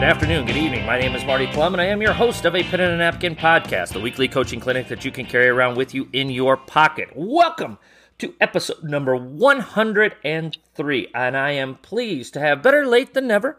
Good afternoon, good evening. My name is Marty Plum, and I am your host of a Pen and a Napkin podcast, the weekly coaching clinic that you can carry around with you in your pocket. Welcome to episode number 103, and I am pleased to have better late than never.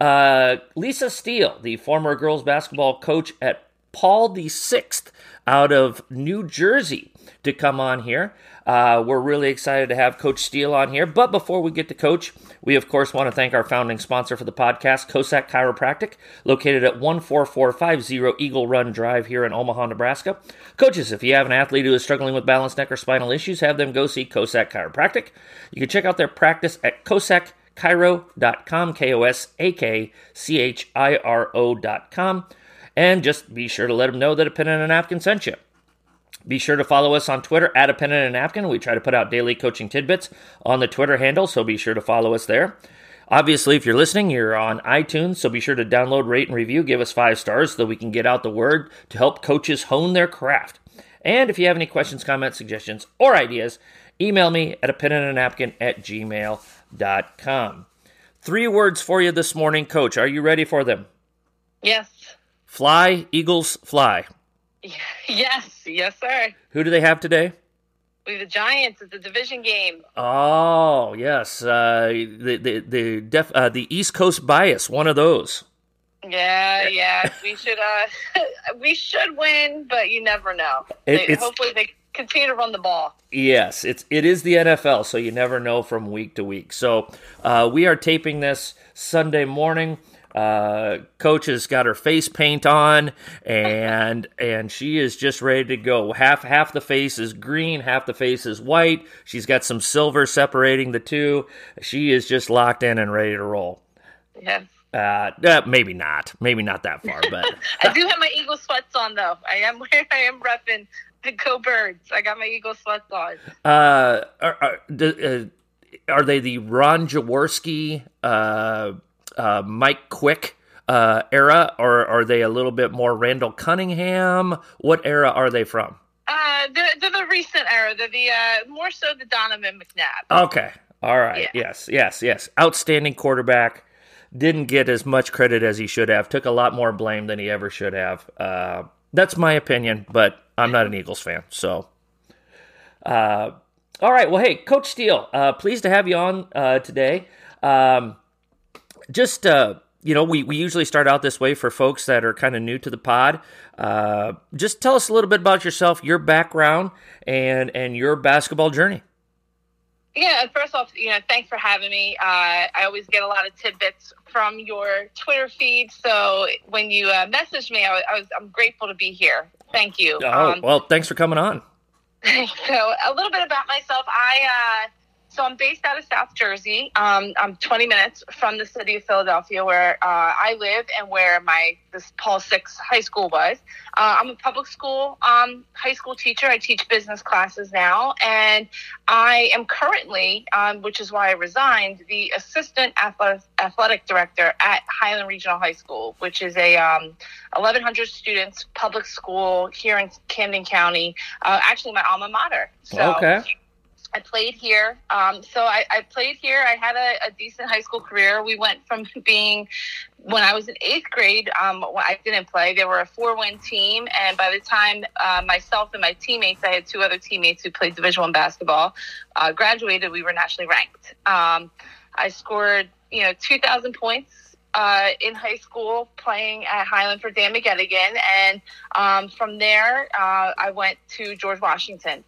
Uh, Lisa Steele, the former girls basketball coach at Paul the Sixth out of New Jersey, to come on here. Uh, we're really excited to have Coach Steele on here. But before we get to Coach, we of course want to thank our founding sponsor for the podcast, Kosak Chiropractic, located at 14450 Eagle Run Drive here in Omaha, Nebraska. Coaches, if you have an athlete who is struggling with balance, neck, or spinal issues, have them go see Kosak Chiropractic. You can check out their practice at kosakchiro.com, K O S A K C H I R O.com. And just be sure to let them know that a pen and a napkin sent you. Be sure to follow us on Twitter at a pen and a napkin. We try to put out daily coaching tidbits on the Twitter handle, so be sure to follow us there. Obviously, if you're listening, you're on iTunes, so be sure to download, rate, and review. Give us five stars so we can get out the word to help coaches hone their craft. And if you have any questions, comments, suggestions, or ideas, email me at a pen and a napkin at gmail.com. Three words for you this morning, Coach. Are you ready for them? Yes. Fly, Eagles, fly. Yes, yes, sir. Who do they have today? We the Giants. It's a division game. Oh yes, uh, the the the def, uh, the East Coast bias, one of those. Yeah, yeah. we should uh, we should win, but you never know. It- They- hopefully, they continue to run the ball. Yes, it's it is the NFL, so you never know from week to week. So uh, we are taping this Sunday morning. Uh, Coach has got her face paint on, and and she is just ready to go. Half half the face is green, half the face is white. She's got some silver separating the two. She is just locked in and ready to roll. yeah Uh, uh, maybe not, maybe not that far, but I do have my Eagle sweats on though. I am wearing. I am repping the Go Birds. I got my Eagle sweats on. Uh, are, are, uh, are they the Ron Jaworski, uh, uh, Mike Quick uh, era, or are they a little bit more Randall Cunningham? What era are they from? Uh, they're, they're the recent era. They're the uh, more so the Donovan McNabb. Okay, all right, Yeah. yes, yes, yes. Outstanding quarterback. Didn't get as much credit as he should have. Took a lot more blame than he ever should have. Uh, that's my opinion, but I'm not an Eagles fan, so. Uh, all right. Well, hey, Coach Steele, uh, pleased to have you on uh, today. Um, just uh, you know, we, we usually start out this way for folks that are kind of new to the pod. Uh, just tell us a little bit about yourself, your background, and and your basketball journey. Yeah, first off, you know, thanks for having me. Uh, I always get a lot of tidbits from your Twitter feed. So when you uh, messaged me, I was, I was I'm grateful to be here. Thank you. Oh Um, well, thanks for coming on. so a little bit about myself. I uh, so I'm based out of South Jersey. Um, I'm 20 minutes from the city of Philadelphia, where uh, I live and where my this Paul Six High School was. Uh, I'm a public school um, high school teacher. I teach business classes now, and I am currently, um, which is why I resigned, the assistant athletic, athletic director at Highland Regional High School, which is a um, 1,100 students public school here in Camden County. Uh, actually, my alma mater. So okay. I played here. Um, so I, I played here. I had a, a decent high school career. We went from being, when I was in eighth grade, um, I didn't play, they were a four win team. And by the time uh, myself and my teammates, I had two other teammates who played Division One basketball, uh, graduated, we were nationally ranked. Um, I scored, you know, 2,000 points uh, in high school playing at Highland for Dan McGettigan. And um, from there, uh, I went to George Washington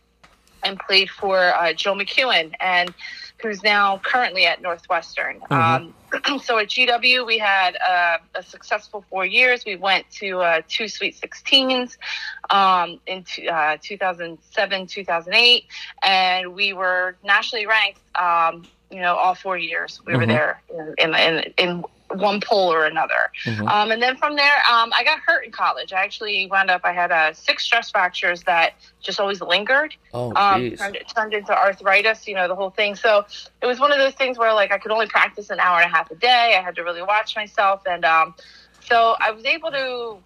and played for uh, Joe McKeown, and who's now currently at Northwestern. Um, so at GW, we had uh, a successful four years. We went to uh, two Sweet 16s um, in t- uh, 2007, 2008, and we were nationally ranked. Um, you know, all four years we were Mhm. there in, in, in, in one poll or another. Mhm. Um, and then from there, um, I got hurt in college. I actually wound up, I had uh, six stress fractures that just always lingered. Oh, Um, turned, turned into arthritis, you know, the whole thing. So it was one of those things where, like, I could only practice an hour and a half a day. I had to really watch myself. And um, so I was able to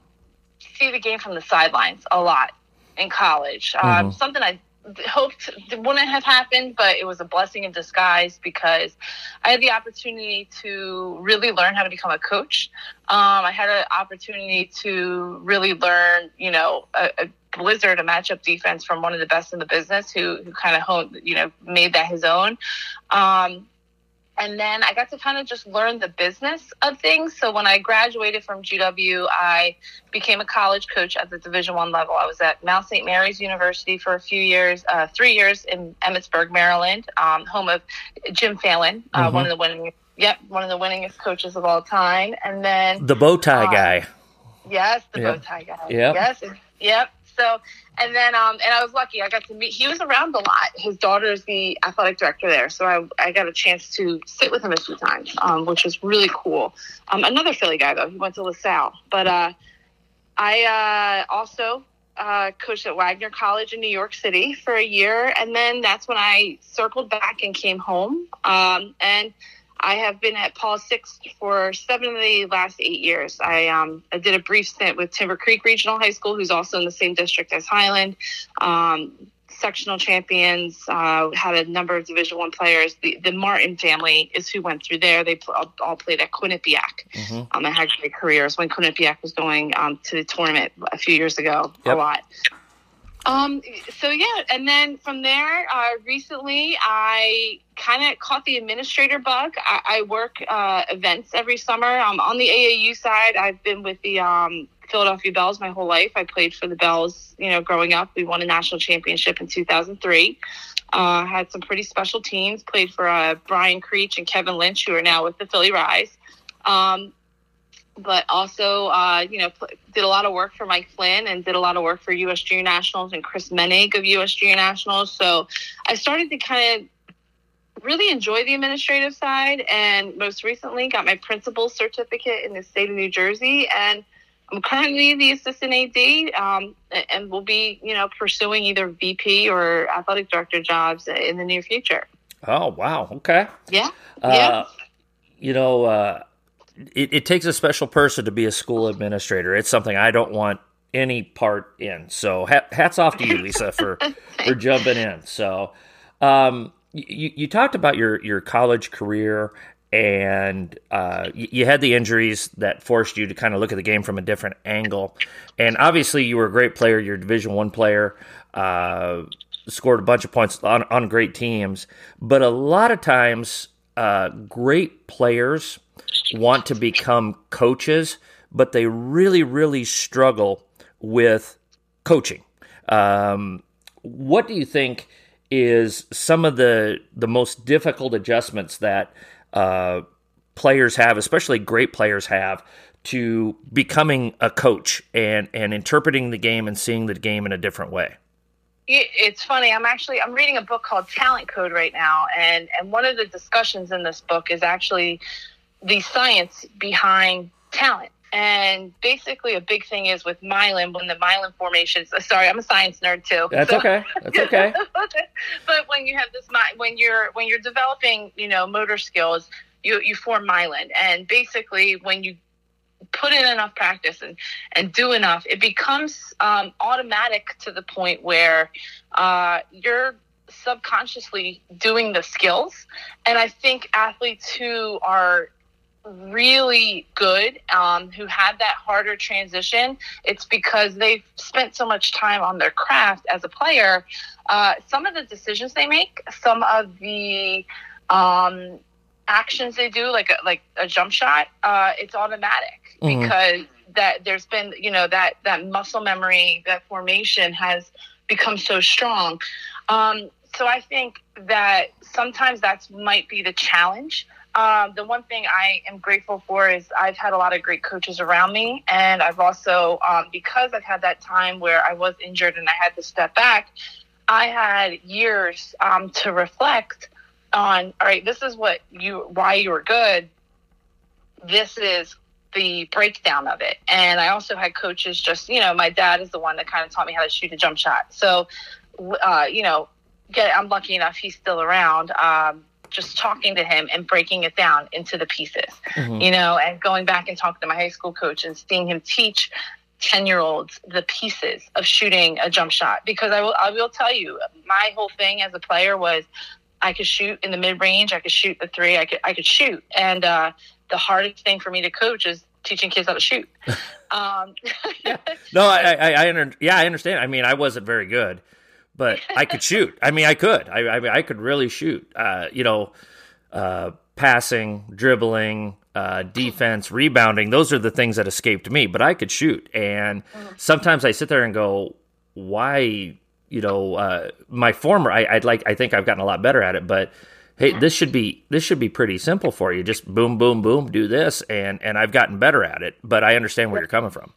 see the game from the sidelines a lot in college. Um, Mhm. Something I hoped wouldn't have happened, but it was a blessing in disguise because I had the opportunity to really learn how to become a coach. Um, I had an opportunity to really learn, you know, a, a blizzard, a matchup defense from one of the best in the business who, who kind of honed, you know, made that his own. Um, and then I got to kind of just learn the business of things. So when I graduated from GW, I became a college coach at the Division One level. I was at Mount St. Mary's University for a few years, uh, three years in Emmitsburg, Maryland, um, home of Jim Phelan, uh, mm-hmm. one of the winning, yep, one of the winningest coaches of all time. And then the bow tie uh, guy. Yes, the yep. bow tie guy. Yep. Yes, yep. So, and then, um, and I was lucky. I got to meet. He was around a lot. His daughter is the athletic director there, so I, I got a chance to sit with him a few times, um, which was really cool. Um, another Philly guy though. He went to LaSalle, but uh, I uh, also uh, coached at Wagner College in New York City for a year, and then that's when I circled back and came home. Um, and I have been at Paul Six for seven of the last eight years. I, um, I did a brief stint with Timber Creek Regional High School, who's also in the same district as Highland. Um, sectional champions, uh, had a number of Division One players. The, the Martin family is who went through there. They all, all played at Quinnipiac. Mm-hmm. Um, I had great careers when Quinnipiac was going um, to the tournament a few years ago. Yep. A lot. Um, so yeah, and then from there, uh, recently I kind of caught the administrator bug. I, I work uh, events every summer. Um, on the AAU side, I've been with the um, Philadelphia Bells my whole life. I played for the Bells, you know, growing up. We won a national championship in 2003. Uh, had some pretty special teams. Played for uh, Brian Creech and Kevin Lynch, who are now with the Philly Rise. Um, but also, uh, you know, did a lot of work for Mike Flynn and did a lot of work for U.S. Junior Nationals and Chris Menig of U.S. Junior Nationals. So I started to kind of really enjoy the administrative side, and most recently got my principal certificate in the state of New Jersey, and I'm currently the assistant AD, um, and will be, you know, pursuing either VP or athletic director jobs in the near future. Oh wow! Okay. Yeah. Uh, yeah. You know. Uh, it, it takes a special person to be a school administrator. It's something I don't want any part in. So hats off to you, Lisa, for for jumping in. So um, you you talked about your your college career and uh, you, had the injuries that forced you to kind of look at the game from a different angle. And obviously, you were a great player. You're a Division One player. Uh, scored a bunch of points on, on great teams, but a lot of times, uh, great players want to become coaches, but they really, really struggle with coaching. Um, what do you think is some of the the most difficult adjustments that uh, players have, especially great players have, to becoming a coach and and interpreting the game and seeing the game in a different way? it's funny i'm actually i'm reading a book called talent code right now and and one of the discussions in this book is actually the science behind talent. And basically, a big thing is with myelin, when the myelin formations. Sorry, I'm a science nerd too. That's so. okay. That's okay. but when you have this, when you're when you're developing, you know, motor skills, you you form myelin, and basically, when you put in enough practice and and do enough, it becomes um, automatic to the point where uh, you're subconsciously doing the skills. And I think athletes who are really good um, who had that harder transition, it's because they've spent so much time on their craft as a player. Uh, some of the decisions they make, some of the um, actions they do, like a, like a jump shot, uh, it's automatic mm-hmm. because that there's been you know that that muscle memory, that formation has become so strong. Um, so I think that sometimes that might be the challenge um, the one thing I am grateful for is I've had a lot of great coaches around me, and I've also um, because I've had that time where I was injured and I had to step back. I had years um, to reflect on. All right, this is what you why you were good. This is the breakdown of it. And I also had coaches just, you know, my dad is the one that kind of taught me how to shoot a jump shot. So, uh, you know, get, I'm lucky enough he's still around. Um, just talking to him and breaking it down into the pieces, mm-hmm. you know, and going back and talking to my high school coach and seeing him teach 10 year olds the pieces of shooting a jump shot because I will, I will tell you, my whole thing as a player was I could shoot in the mid range, I could shoot the three, I could, I could shoot. And uh, the hardest thing for me to coach is teaching kids how to shoot. Um, yeah. No, I, I, I under, yeah, I understand. I mean, I wasn't very good, but I could shoot. I mean, I could. I, I mean, I could really shoot. Uh, you know, uh, passing, dribbling, uh, defense, rebounding. Those are the things that escaped me. But I could shoot, and sometimes I sit there and go, "Why?" You know, uh, my former. I, I'd like. I think I've gotten a lot better at it, but hey, this should be this should be pretty simple for you. Just boom, boom, boom, do this, and and I've gotten better at it. But I understand where you're coming from.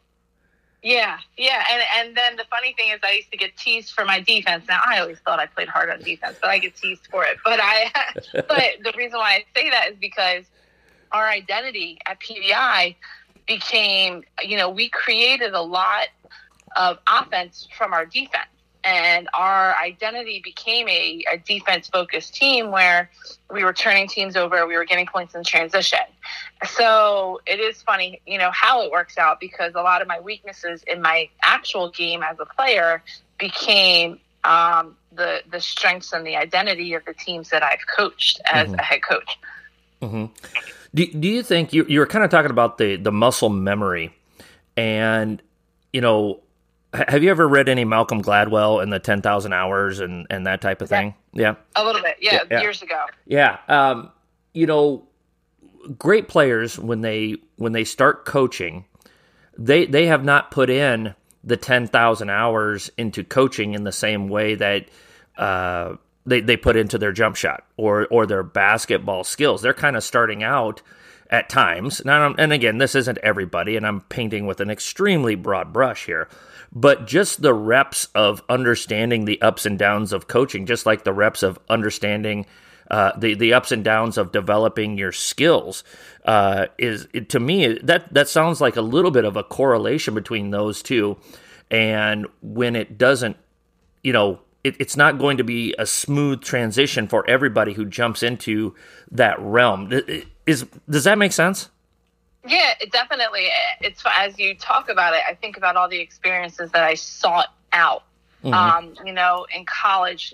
Yeah, yeah, and and then the funny thing is, I used to get teased for my defense. Now I always thought I played hard on defense, but I get teased for it. But I, but the reason why I say that is because our identity at PVI became, you know, we created a lot of offense from our defense and our identity became a, a defense focused team where we were turning teams over we were getting points in transition so it is funny you know how it works out because a lot of my weaknesses in my actual game as a player became um, the the strengths and the identity of the teams that i've coached as mm-hmm. a head coach mm-hmm. do, do you think you, you were kind of talking about the the muscle memory and you know have you ever read any Malcolm Gladwell and the Ten Thousand Hours and and that type of thing? Yeah, a little bit. Yeah, yeah. years ago. Yeah, um, you know, great players when they when they start coaching, they they have not put in the ten thousand hours into coaching in the same way that. Uh, they, they put into their jump shot or or their basketball skills. They're kind of starting out at times. Now, and again, this isn't everybody, and I'm painting with an extremely broad brush here but just the reps of understanding the ups and downs of coaching, just like the reps of understanding uh, the the ups and downs of developing your skills, uh, is to me that that sounds like a little bit of a correlation between those two. And when it doesn't, you know, it, it's not going to be a smooth transition for everybody who jumps into that realm. Is does that make sense? Yeah, it definitely. It's as you talk about it, I think about all the experiences that I sought out. Mm-hmm. Um, you know, in college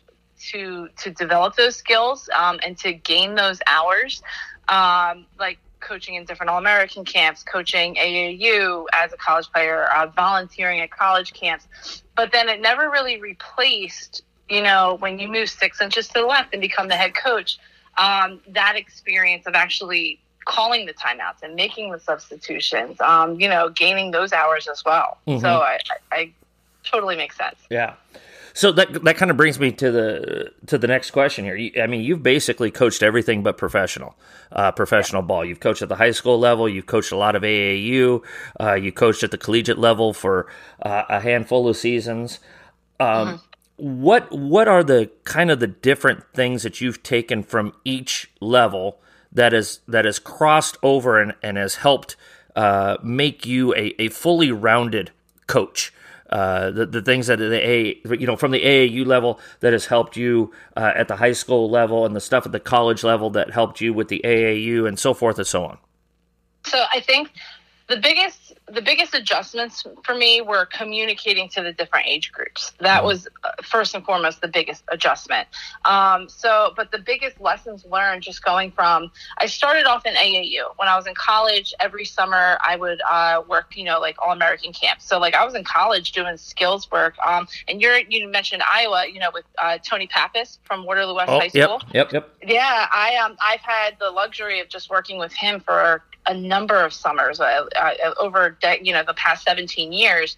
to to develop those skills um, and to gain those hours, um, like coaching in different All American camps, coaching AAU as a college player, uh, volunteering at college camps. But then it never really replaced, you know, when you move six inches to the left and become the head coach, um, that experience of actually calling the timeouts and making the substitutions, um, you know, gaining those hours as well. Mm-hmm. So I, I, I totally makes sense. Yeah. So that that kind of brings me to the to the next question here. I mean, you've basically coached everything but professional, uh, professional yeah. ball. You've coached at the high school level. You've coached a lot of AAU. Uh, you coached at the collegiate level for uh, a handful of seasons. Um, mm-hmm. What what are the kind of the different things that you've taken from each level that is that has crossed over and, and has helped uh, make you a, a fully rounded coach. Uh, the, the things that the A, you know, from the AAU level that has helped you uh, at the high school level, and the stuff at the college level that helped you with the AAU, and so forth and so on. So I think the biggest the biggest adjustments for me were communicating to the different age groups. That mm-hmm. was uh, first and foremost the biggest adjustment. Um, so, but the biggest lessons learned just going from I started off in AAU when I was in college. Every summer I would uh, work, you know, like all American camps. So, like I was in college doing skills work. Um, and you're you mentioned Iowa, you know, with uh, Tony Pappas from Waterloo West oh, High School. Yep, yep, yep. Yeah, I um I've had the luxury of just working with him for a number of summers uh, uh, over you know the past 17 years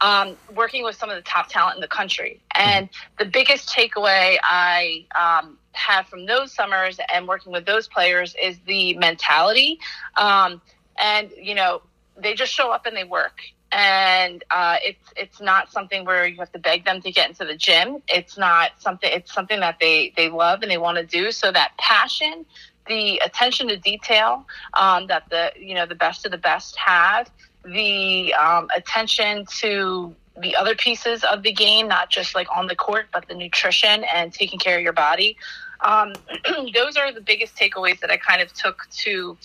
um, working with some of the top talent in the country and the biggest takeaway i um, have from those summers and working with those players is the mentality um, and you know they just show up and they work and uh, it's it's not something where you have to beg them to get into the gym. It's not something. It's something that they they love and they want to do. So that passion the attention to detail um, that the you know the best of the best have, the um, attention to the other pieces of the game, not just like on the court, but the nutrition and taking care of your body. Um, those are the biggest takeaways that I kind of took to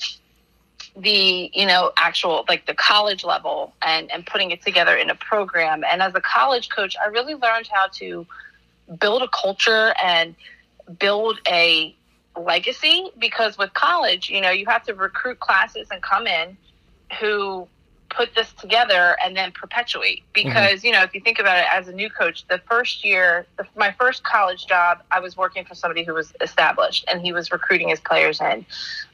the you know actual like the college level and and putting it together in a program and as a college coach i really learned how to build a culture and build a legacy because with college you know you have to recruit classes and come in who put this together and then perpetuate. Because mm-hmm. you know if you think about it as a new coach the first year the, my first college job i was working for somebody who was established and he was recruiting his players in.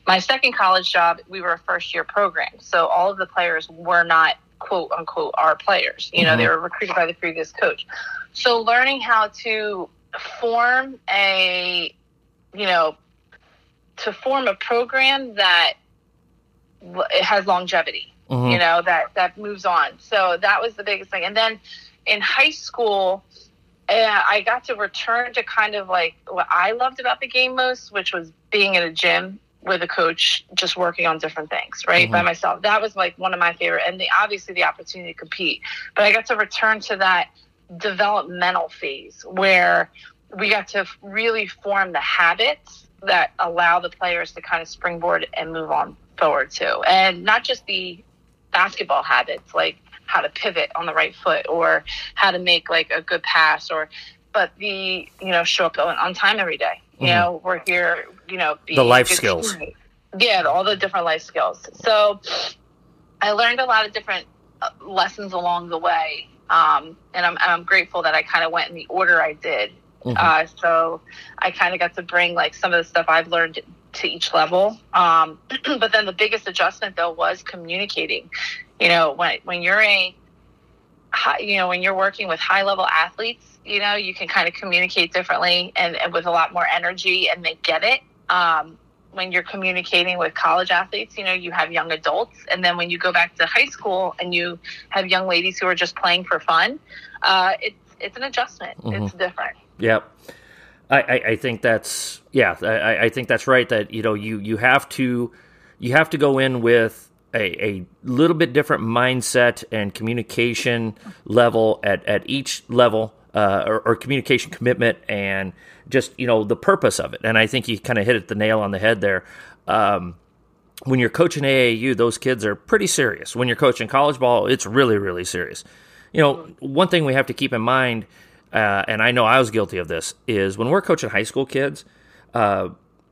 My second college job we were a first year program. So all of the players were not quote unquote our players. You know mm-hmm. they were recruited by the previous coach. So learning how to form a you know to form a program that it has longevity mm-hmm. you know, that, that moves on. So that was the biggest thing. And then in high school, uh, I got to return to kind of like what I loved about the game most, which was being in a gym with a coach, just working on different things, right, mm-hmm. by myself. That was like one of my favorite, and the, obviously the opportunity to compete. But I got to return to that developmental phase where we got to really form the habits that allow the players to kind of springboard and move on forward to, and not just the basketball habits like how to pivot on the right foot or how to make like a good pass or but the you know show up on time every day. You mm-hmm. know we're here you know the life skills. teammate. yeah all the different life skills. So i learned a lot of different uh, lessons along the way um, and I'm, I'm grateful that i kind of went in the order i did mm-hmm. uh, so i kind of got to bring like some of the stuff i've learned to each level. Um, but then the biggest adjustment though was communicating. You know, when when you're a high, you know when you're working with high level athletes, you know you can kind of communicate differently and, and with a lot more energy, and they get it. Um, when you're communicating with college athletes, you know, you have young adults. And then when you go back to high school and you have young ladies who are just playing for fun, uh, it's, it's an adjustment. Mm-hmm. It's different. Yep. I, I, I think that's yeah I, I think that's right that you know you you have to you have to go in with a, a little bit different mindset and communication level at, at each level uh, or, or, communication commitment and just you know the purpose of it and I think you kind of hit it the nail on the head there. Um, when you're coaching AAU, those kids are pretty serious. When you're coaching college ball, it's really really serious. You know, one thing we have to keep in mind uh, and I know I was guilty of this, is when we're coaching high school kids, uh,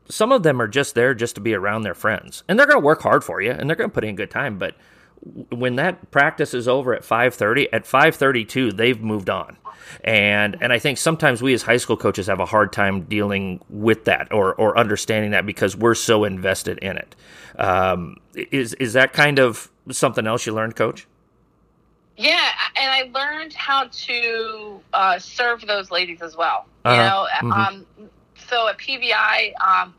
some of them are just there just to be around their friends, and they're going to work hard for you, and they're going to put in good time. But when that practice is over at 5:30, at 5:32 they've moved on. And and I think sometimes we as high school coaches have a hard time dealing with that or or understanding that because we're so invested in it. Um, is is that kind of something else you learned, coach? Yeah, and I learned how to uh, serve those ladies as well. You uh-huh. know, mm-hmm. um, so at PVI, um,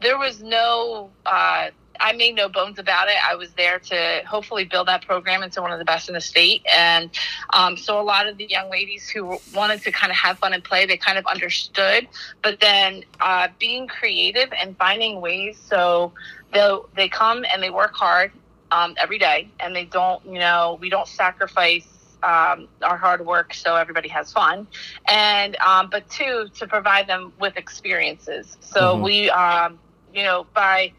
there was no. Uh, I made no bones about it. I was there to hopefully build that program into one of the best in the state. And um, so a lot of the young ladies who wanted to kind of have fun and play, they kind of understood. But then uh, being creative and finding ways so they they come and they work hard um, every day, and they don't, you know, we don't sacrifice um, our hard work so everybody has fun, and um, but two to provide them with experiences. So mm-hmm. we, um, you know, by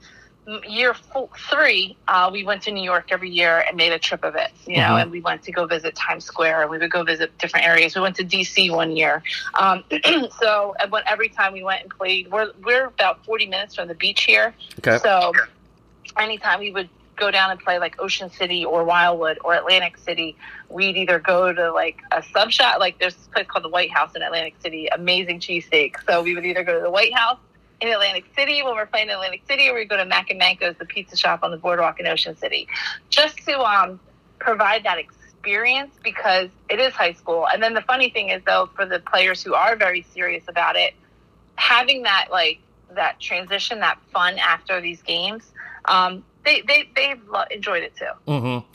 year four, three, uh, we went to New York every year and made a trip of it, you know, mm-hmm. and we went to go visit Times Square and we would go visit different areas. We went to DC one year. Um, so every time we went and played, we're, we're about 40 minutes from the beach here. Okay. So anytime we would go down and play like Ocean City or Wildwood or Atlantic City, we'd either go to like a sub shop, like there's this place called the White House in Atlantic City, amazing cheesesteak. So we would either go to the White House in Atlantic City when we're playing in Atlantic City, or we go to Mack and Manco's, the pizza shop on the boardwalk in Ocean City, just to um, provide that experience because it is high school. And then the funny thing is, though, for the players who are very serious about it, having that like that transition, that fun after these games, um, they they they've enjoyed it too. Mm-hmm.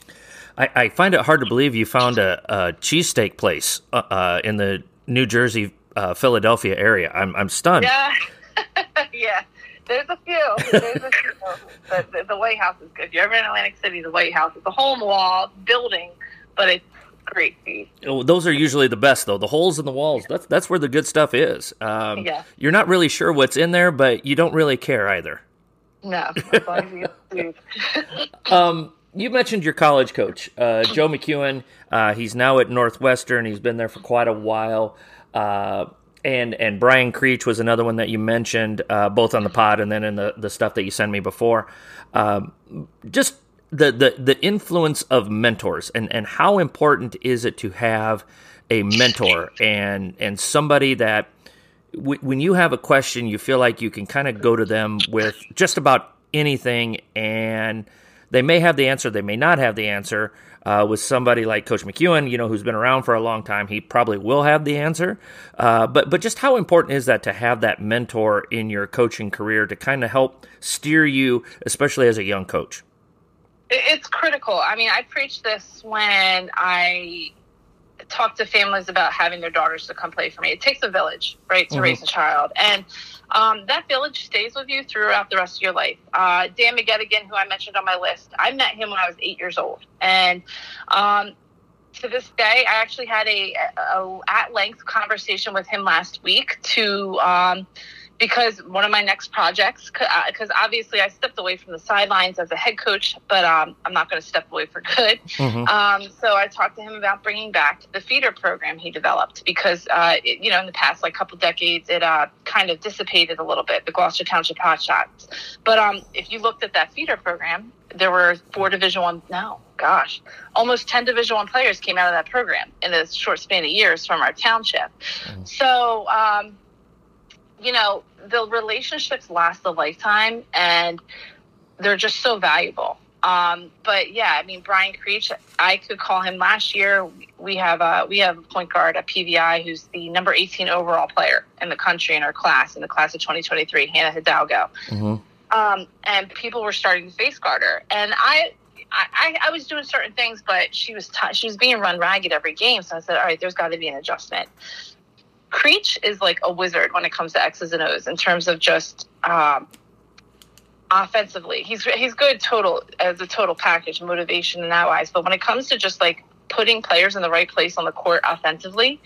I, I, find it hard to believe you found a, a cheesesteak place uh, uh, in the New Jersey, uh, Philadelphia area. I'm I'm stunned. Yeah, yeah. There's a few. There's a few. But the, the, White House is good. If you're ever in Atlantic City, the White House. It's a hole in the wall building, but it's great food. Oh, those are usually the best, though. The holes in the walls. That's that's where the good stuff is. Um, yeah. You're not really sure what's in there, but you don't really care either. No. um, you mentioned your college coach, uh, Joe McKeown. Uh, he's now at Northwestern. He's been there for quite a while. Uh, and and Brian Creech was another one that you mentioned, uh, both on the pod and then in the, the stuff that you sent me before. Um, just the, the the influence of mentors and and how important is it to have a mentor and and somebody that w- when you have a question, you feel like you can kind of go to them with just about anything and they may have the answer, they may not have the answer. Uh, with somebody like Coach McKeown, you know, who's been around for a long time, he probably will have the answer. Uh, but but just how important is that to have that mentor in your coaching career to kind of help steer you, especially as a young coach? It's critical. I mean, I preach this when I talk to families about having their daughters to come play for me. It takes a village, right, to mm-hmm. raise a child, and um, that village stays with you throughout the rest of your life. Uh, Dan McGettigan, who I mentioned on my list, I met him when I was eight years old, and um, to this day, I actually had a, a, a at length conversation with him last week to. Um, because one of my next projects, because uh, obviously I stepped away from the sidelines as a head coach, but um, I'm not going to step away for good. Mm-hmm. Um, so I talked to him about bringing back the feeder program he developed because, uh, it, you know, in the past like couple decades, it uh, kind of dissipated a little bit, the Gloucester Township Hot Shots. But um, if you looked at that feeder program, there were four Division One. No, gosh, almost ten Division One players came out of that program in a short span of years from our township. Mm-hmm. So um, you know, the relationships last a lifetime and they're just so valuable. Um, but yeah, I mean, Brian Creech, I could call him last year. We have a, we have a point guard at PVI who's the number 18 overall player in the country in our class, in the class of 2023, Hannah Hidalgo. Mm-hmm. Um, and people were starting to face guard her. And I, I, I was doing certain things, but she was t- she was being run ragged every game. So I said, all right, there's got to be an adjustment. Creech is like a wizard when it comes to X's and O's in terms of just um, offensively. He's he's good total as a total package, motivation and that wise. But when it comes to just like putting players in the right place on the court offensively,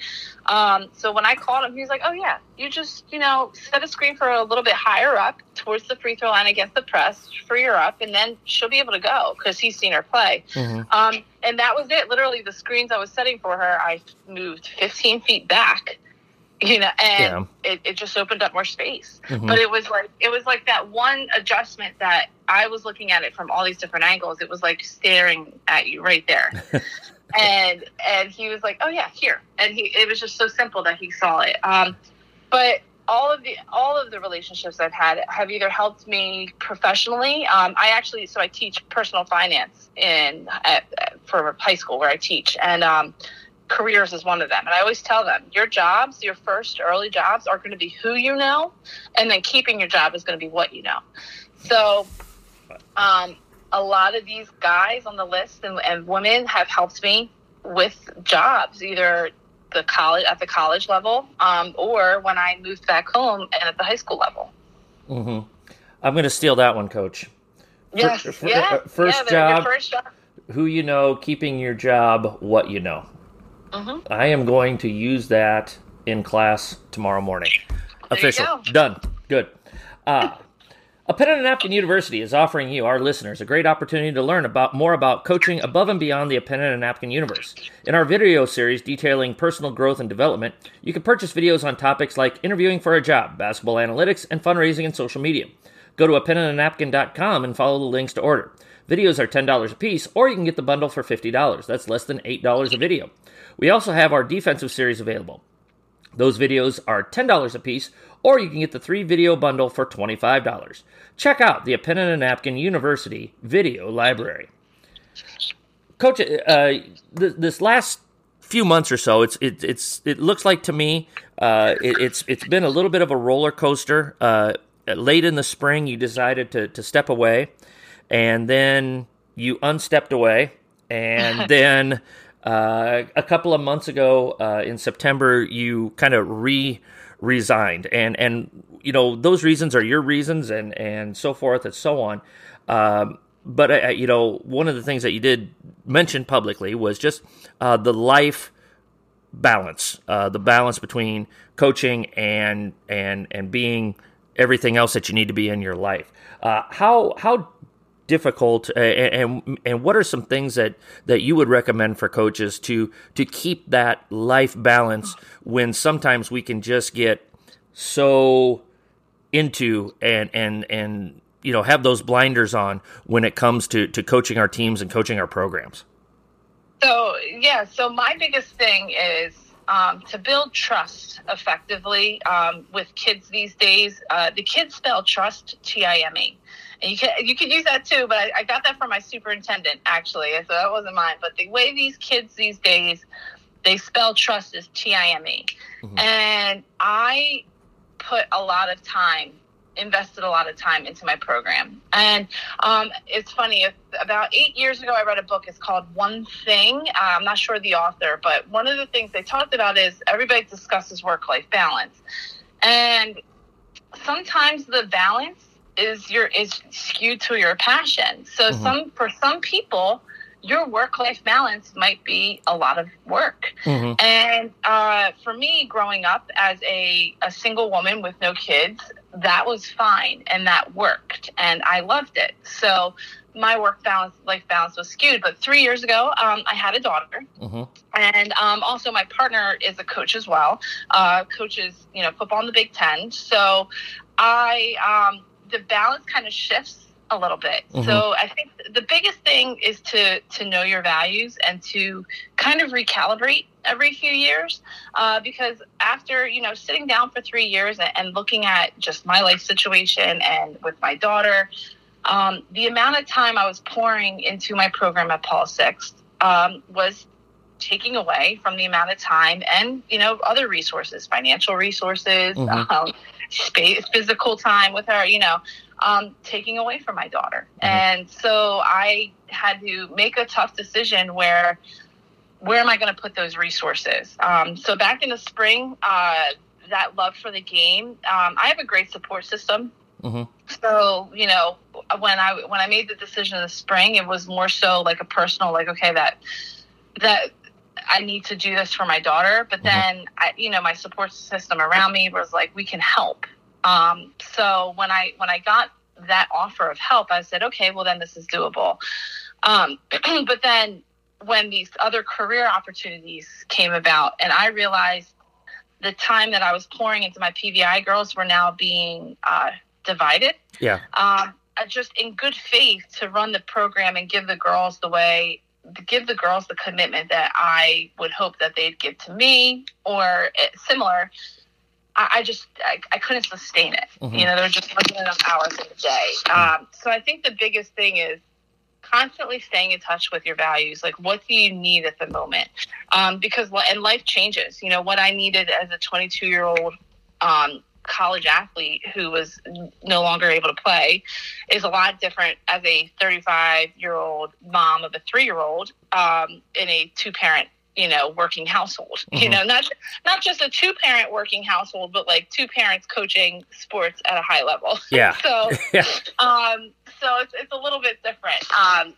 um, so when I called him, he was like, "Oh yeah, you just you know set a screen for a little bit higher up towards the free throw line against the press, free her up, and then she'll be able to go because he's seen her play." Mm-hmm. Um, and that was it. Literally, the screens I was setting for her, I moved 15 feet back you know and yeah. it, it just opened up more space mm-hmm. but it was like it was like that one adjustment that i was looking at it from all these different angles it was like staring at you right there and and he was like oh yeah here and he it was just so simple that he saw it um but all of the all of the relationships I've had have either helped me professionally. Um, I actually so I teach personal finance in at, for high school where I teach, and um, careers is one of them. And I always tell them your jobs, your first early jobs, are going to be who you know, and then keeping your job is going to be what you know. So, um, a lot of these guys on the list and, and women have helped me with jobs, either the college at the college level, um, or when I moved back home and at the high school level. Mm-hmm. I'm going to steal that one, Coach. Yes. For, for, yeah. Uh, first, yeah, job, first job. Who you know, keeping your job, what you know. Mm-hmm. I am going to use that in class tomorrow morning. Official. Done. Good. Uh, a Pen and a Napkin University is offering you, our listeners, a great opportunity to learn about more about coaching above and beyond the A Pen and a Napkin universe. In our video series detailing personal growth and development, you can purchase videos on topics like interviewing for a job, basketball analytics, and fundraising and social media. Go to a penandanapkin.com and follow the links to order. Videos are $10 a piece, or you can get the bundle for $50. That's less than $8 a video. We also have our defensive series available. Those videos are $10 a piece, or you can get the three video bundle for $25. Check out the Pen and a Napkin University video library. Coach, uh, th- this last few months or so, it's it, it's it looks like to me uh, it, it's it's been a little bit of a roller coaster. Uh, late in the spring, you decided to to step away, and then you unstepped away, and then uh, a couple of months ago uh, in September, you kind of re resigned, and and you know those reasons are your reasons, and and so forth and so on. Um, but uh, you know, one of the things that you did mention publicly was just uh, the life balance, uh, the balance between coaching and and and being everything else that you need to be in your life. Uh, how how difficult and, and, and what are some things that that you would recommend for coaches to to keep that life balance when sometimes we can just get so into and and and you know have those blinders on when it comes to to coaching our teams and coaching our programs? So yeah so my biggest thing is um, to build trust effectively um, with kids these days. Uh, the kids spell trust t-i-m-e and you can you could use that too, but I, I got that from my superintendent actually, so that wasn't mine. But the way these kids these days they spell trust is T I M E, mm-hmm. and I put a lot of time invested a lot of time into my program. And um, it's funny, about eight years ago, I read a book. It's called One Thing. Uh, I'm not sure the author, but one of the things they talked about is everybody discusses work life balance. And sometimes the balance is your is skewed to your passion. So mm-hmm. some for some people, your work life balance might be a lot of work. Mm-hmm. And uh, for me, growing up as a, a single woman with no kids, that was fine and that worked, and I loved it. So my work balance, life balance was skewed. But three years ago, um, I had a daughter, mm-hmm. and um, also my partner is a coach as well. Uh, coaches, you know, football in the Big Ten. So I um, the balance kind of shifts a little bit. Mm-hmm. So I think the biggest thing is to to know your values and to kind of recalibrate every few years, uh, because after you know sitting down for three years and, and, looking at just my life situation and with my daughter, um, the amount of time I was pouring into my program at Paul Sixth um, was taking away from the amount of time and you know other resources, financial resources. Mm-hmm. Um, space, physical time with her, you know, um, taking away from my daughter. Mm-hmm. And so I had to make a tough decision where where am I going to put those resources? Um, so back in the spring, uh, that love for the game, um, I have a great support system. Mm-hmm. So you know, when I when I made the decision in the spring, it was more so like a personal, like okay, that that I need to do this for my daughter. But mm-hmm. then, I, you know, my support system around me was like, we can help. Um, so when I when I got that offer of help, I said, okay, well then this is doable. Um, but then when these other career opportunities came about, and I realized the time that I was pouring into my PVI girls were now being uh, divided. Yeah. Um, just in good faith to run the program and give the girls the way give the girls the commitment that I would hope that they'd give to me or similar. I, I just I, I, couldn't sustain it. Mm-hmm. You know, there were just wasn't enough hours in the day. Mm-hmm. Um, so I think the biggest thing is constantly staying in touch with your values. Like, what do you need at the moment? Um, because and life changes. You know, what I needed as a 22 year old um, college athlete who was no longer able to play is a lot different as a 35 year old mom of a three year old um, in a two parent you know working household mm-hmm. you know not not just a two parent working household but like two parents coaching sports at a high level yeah so yeah. um so it's, it's a little bit different um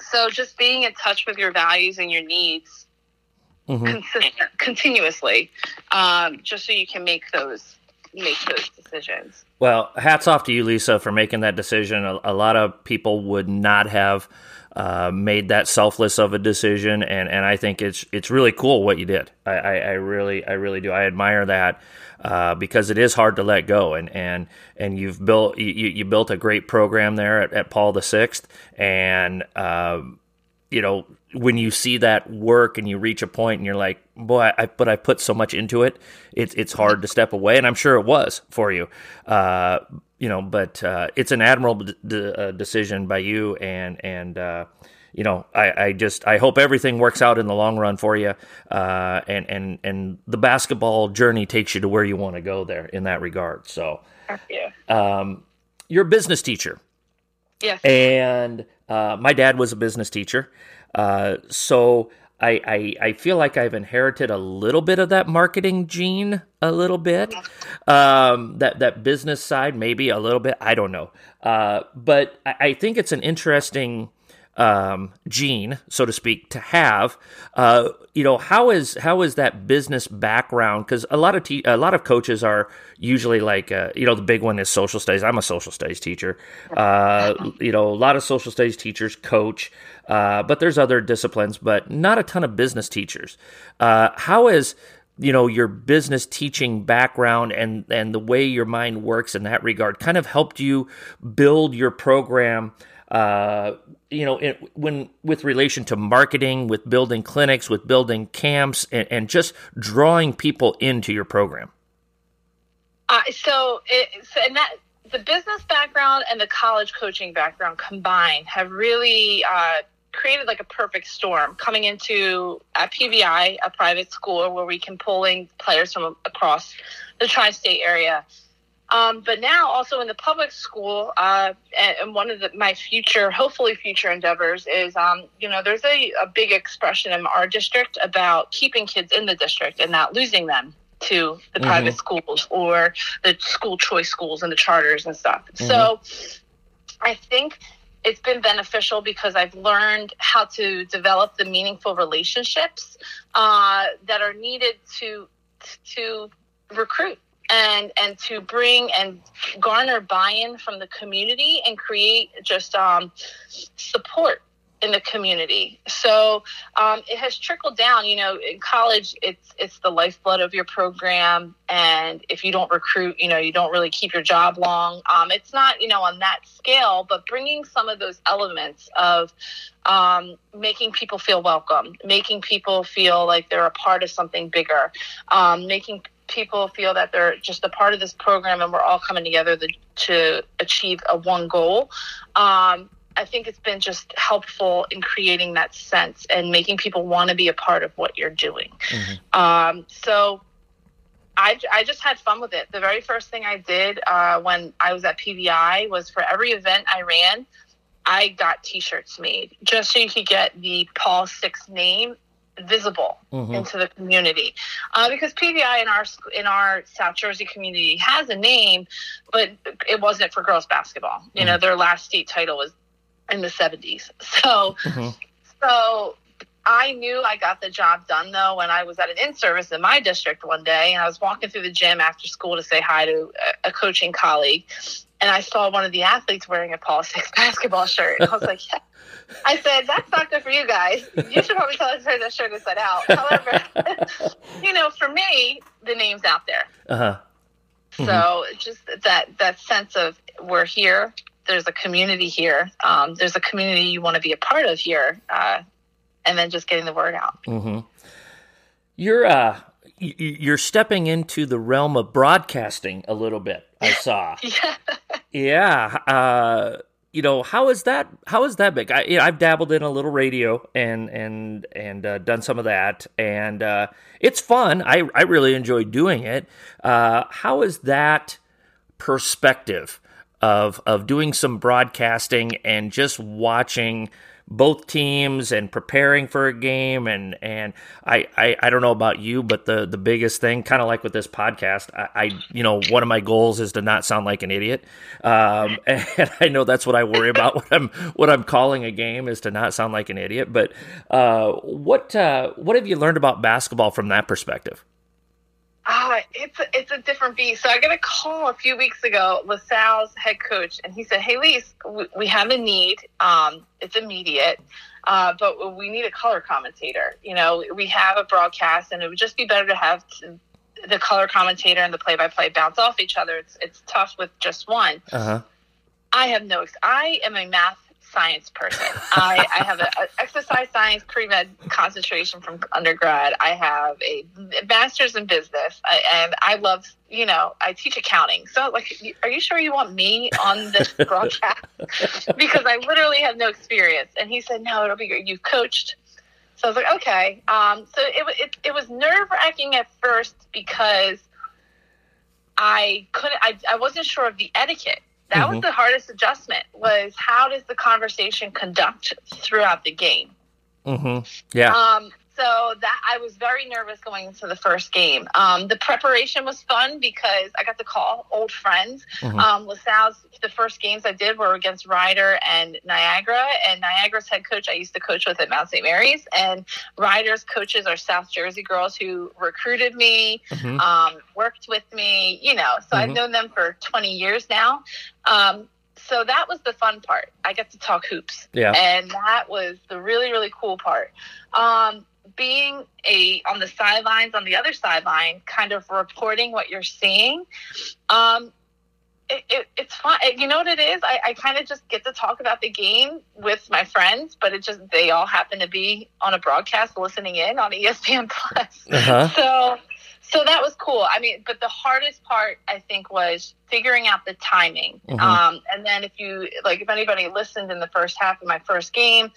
so just being in touch with your values and your needs mm-hmm. consistent continuously, um, just so you can make those make those decisions. Well, hats off to you, Lisa, for making that decision. A, a lot of people would not have uh, made that selfless of a decision, and, and I think it's it's really cool what you did. I, I, I really I really do. I admire that uh, because it is hard to let go, and and and you've built you, you built a great program there at, at Paul the Sixth, and uh, you know, when you see that work and you reach a point and you're like, boy, I, but I put so much into it, it's it's hard to step away, and I'm sure it was for you. Uh, you know, but uh, it's an admirable d- d- uh, decision by you, and and uh, you know, I, I just I hope everything works out in the long run for you, uh, and and and the basketball journey takes you to where you want to go there in that regard. So, yeah. um, you're a business teacher. Yes. And uh, my dad was a business teacher. Uh, so I, I, I, feel like I've inherited a little bit of that marketing gene, a little bit. Um, that, that business side, maybe a little bit. I don't know. Uh, but I, I, think it's an interesting um, gene, so to speak, to have. Uh, you know, how is how is that business background? Because a lot of te- a lot of coaches are usually like, uh, you know, the big one is social studies. I'm a social studies teacher. Uh, you know, a lot of social studies teachers coach, uh, but there's other disciplines, but not a ton of business teachers. Uh, how is you know your business teaching background and and the way your mind works in that regard kind of helped you build your program uh, you know, it, when with relation to marketing, with building clinics, with building camps, and, and just drawing people into your program? Uh, so, it, so, and that the business background and the college coaching background combined have really uh, created like a perfect storm. Coming into at PVI, a private school where we can pull in players from across the tri-state area um, but now, also in the public school, uh, and, and, one of the, my future, hopefully future endeavors is, um, you know, there's a, a big expression in our district about keeping kids in the district and not losing them to the mm-hmm. private schools or the school choice schools and the charters and stuff. Mm-hmm. So I think it's been beneficial because I've learned how to develop the meaningful relationships uh, that are needed to to recruit and and to bring and garner buy-in from the community and create just um, support in the community. So um, it has trickled down. You know, in college, it's it's the lifeblood of your program, and if you don't recruit, you know, you don't really keep your job long. Um, it's not you know on that scale, but bringing some of those elements of um, making people feel welcome, making people feel like they're a part of something bigger, um, making people feel that they're just a part of this program and we're all coming together to, to achieve a one goal. Um, I think it's been just helpful in creating that sense and making people want to be a part of what you're doing. Mm-hmm. Um, so I, I just had fun with it. The very first thing I did uh, when I was at PVI was for every event I ran, I got T-shirts made just so you could get the Paul Six name visible mm-hmm. into the community uh, because PVI in our in our South Jersey community has a name, but it wasn't for girls basketball. You mm-hmm. know, their last state title was in the seventies. So, mm-hmm. so I knew I got the job done though when I was at an in service in my district one day, and I was walking through the gym after school to say hi to a, coaching colleague, and I saw one of the athletes wearing a Paul Six basketball shirt. I was like, yeah. I said, that's not good for you guys. You should probably tell us where that shirt is set out. However, you know, for me, the name's out there. Uh-huh. Mm-hmm. So just that that sense of we're here. There's a community here. Um, there's a community you want to be a part of here, uh, and then just getting the word out. Mm-hmm. You're uh, you're stepping into the realm of broadcasting a little bit. I saw. yeah. Yeah. Uh, you know how is that how is that big I, you know, i've dabbled in a little radio and and and uh, done some of that and uh, it's fun i i really enjoy doing it uh, how is that perspective of of doing some broadcasting and just watching both teams and preparing for a game. And and I, I, I don't know about you but the the biggest thing kind of like with this podcast I, I, you know one of my goals is to not sound like an idiot. Um, and I know that's what I worry about when I'm what I'm calling a game is to not sound like an idiot. But uh, what uh, what have you learned about basketball from that perspective Ah, it's a, it's a different beast. So I got a call a few weeks ago, LaSalle's head coach, and he said, "Hey, Lise, we, we have a need. Um, it's immediate, uh, but we need a color commentator. You know, we have a broadcast, and it would just be better to have the color commentator and the play-by-play bounce off each other. It's it's tough with just one. Uh-huh. I have no. I am a math science person. I, I have an exercise science pre med concentration from undergrad. I have a master's in business, I, and I love you know I teach accounting. So like, are you sure you want me on this broadcast? because I literally have no experience. And he said, no, it'll be great. You've coached. So I was like, okay. Um, so it, it, it was nerve wracking at first because I couldn't, I, I wasn't sure of the etiquette that mm-hmm. was the hardest adjustment was how does the conversation conduct throughout the game mm-hmm. yeah um, so that I was very nervous going into the first game. Um, the preparation was fun because I got to call old friends. Mhm. Um, LaSalle's the first games I did were against Rider and Niagara, and Niagara's head coach I used to coach with at Mount St. Mary's, and Rider's coaches are South Jersey girls who recruited me, Mhm. um, worked with me, you know. So I've Mhm. known them for 20 years now. Um, so that was the fun part. I got to talk hoops Yeah. and that was the really really cool part um, being a on the sidelines on the other sideline kind of reporting what you're seeing um, it, it, it's fun. You know what it is? I, I kind of just get to talk about the game with my friends but it just they all happen to be on a broadcast listening in on espn plus. Uh-huh. so so that was cool. I mean but the hardest part i think was figuring out the timing. Mhm. um, and then if you like if anybody listened in the first half of my first game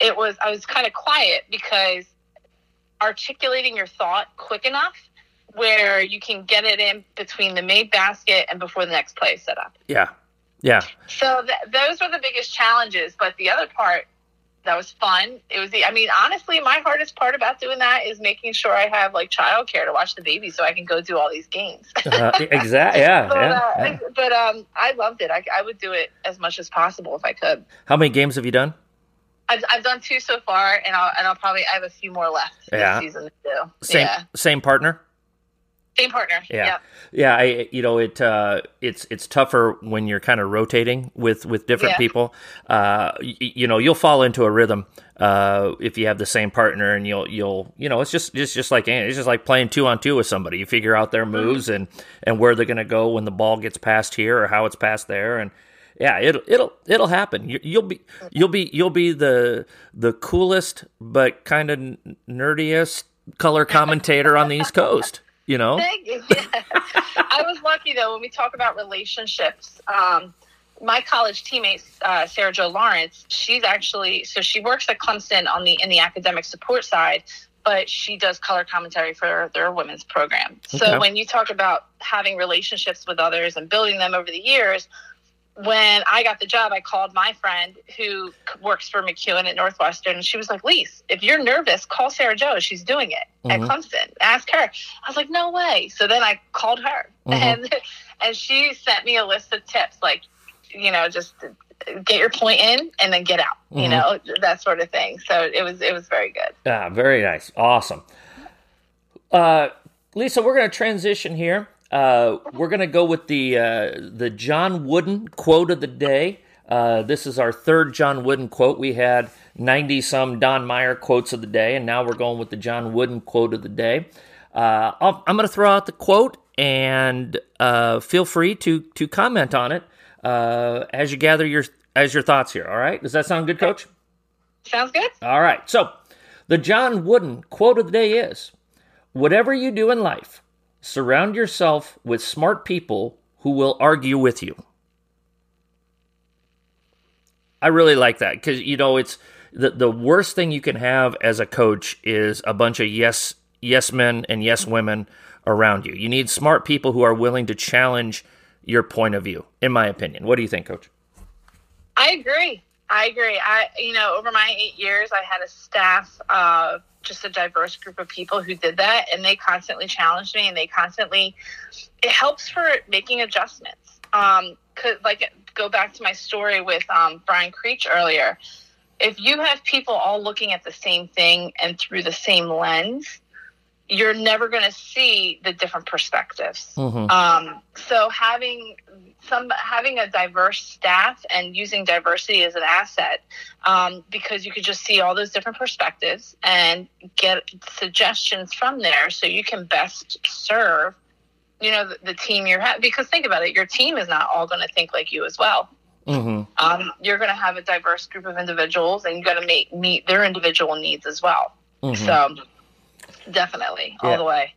it was i was kind of quiet because articulating your thought quick enough where you can get it in between the made basket and before the next play is set up Yeah. Yeah. so th- those were the biggest challenges but the other part that was fun it was the i mean honestly my hardest part about doing that is making sure i have like childcare to watch the baby so i can go do all these games Uh, exactly. Yeah. but, yeah, uh, yeah. but um i loved it I, I would do it as much as possible if i could How many games have you done? I've, I've done two so far, and I'll and I'll probably I have a few more left Yeah. season to do. Same. Yeah, Same partner. same partner. Yeah. Yep. Yeah, I you know it uh, it's it's tougher when you're kind of rotating with with different Yeah. people. Uh, y- you know, you'll fall into a rhythm uh, if you have the same partner, and you'll you'll you know it's just it's just like it's just like playing two on two with somebody. You figure out their moves and and where they're going to go when the ball gets passed here or how it's passed there, and yeah, it'll it'll it'll happen. You, you'll be you'll be you'll be the the coolest but kind of nerdiest color commentator on the East Coast. You know. Thank you. I was lucky though when we talk about relationships. Um, my college teammate uh, Sarah Jo Lawrence, she's actually so she works at Clemson on the in the academic support side, but she does color commentary for their women's program. So when you talk about having relationships with others and building them over the years, when I got the job, I called my friend who works for McKeown at Northwestern, and she was like, "Lise, if you're nervous, call Sarah Jo. She's doing it Mhm. at Clemson. Ask her." I was like, "No way!" So then I called her, Mhm. and and she sent me a list of tips, like, you know, just get your point in and then get out, you Mhm. know, that sort of thing. So it was it was very good. Ah, very nice. Awesome. Uh, Lisa, we're going to transition here. Uh, we're going to go with the uh, the John Wooden quote of the day. Uh, this is our third John Wooden quote. We had 90 some Don Meyer quotes of the day, and now we're going with the John Wooden quote of the day. Uh, I'll, I'm going to throw out the quote, and uh, feel free to to comment on it uh, as you gather your as your thoughts here. All right, does that sound good, Coach? Sounds good. All right. So, the John Wooden quote of the day is Whatever you do in life, surround yourself with smart people who will argue with you. I really like that because, you know, it's the, the worst thing you can have as a coach is a bunch of yes, yes men and yes women around you. You need smart people who are willing to challenge your point of view, in my opinion. What do you think, coach? I agree. I agree. I, you know, over my eight years, I had a staff of just a diverse group of people who did that, and they constantly challenged me, and they constantly. It helps for making adjustments. Um, cause like go back to my story with um, Brian Creech earlier. If you have people all looking at the same thing and through the same lens, you're never going to see the different perspectives. Mm-hmm. Um, so having some having a diverse staff and using diversity as an asset um, because you could just see all those different perspectives and get suggestions from there so you can best serve you know the, the team you're having because think about it your team is not all going to think like you as well Mm-hmm. um, you're going to have a diverse group of individuals and you got to make meet their individual needs as well Mm-hmm. so definitely all Yeah. the way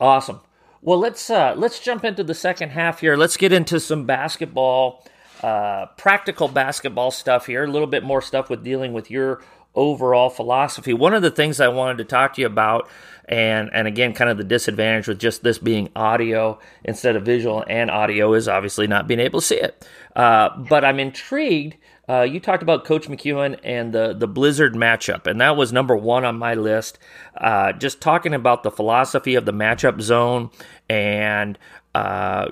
Awesome. Well, let's uh, let's jump into the second half here. Let's get into some basketball, uh, practical basketball stuff here. A little bit more stuff with dealing with your overall philosophy. One of the things I wanted to talk to you about, and and again, kind of the disadvantage with just this being audio instead of visual and audio is obviously not being able to see it. Uh, but I'm intrigued. Uh, you talked about Coach McKeown and the the Blizzard matchup, and that was number one on my list. Uh, just talking about the philosophy of the matchup zone and uh,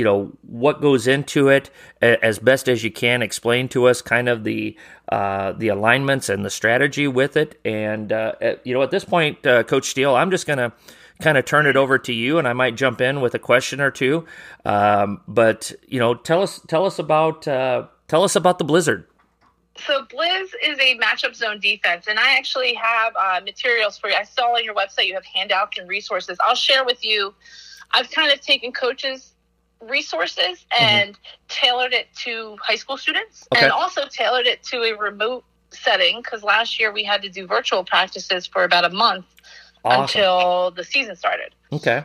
you know what goes into it as best as you can explain to us kind of the uh, the alignments and the strategy with it and uh, at, you know at this point uh, coach steele i'm just going to kind of turn it over to you and i might jump in with a question or two um, but you know tell us tell us about uh, tell us about the blizzard so Blizz is a matchup zone defense, and I actually have uh, materials for you. I saw on your website you have handouts and resources. I'll share with you. I've kind of taken coaches resources mm-hmm. and mm-hmm. tailored it to high school students okay. and also tailored it to a remote setting because last year we had to do virtual practices for about a month awesome. until the season started. Okay.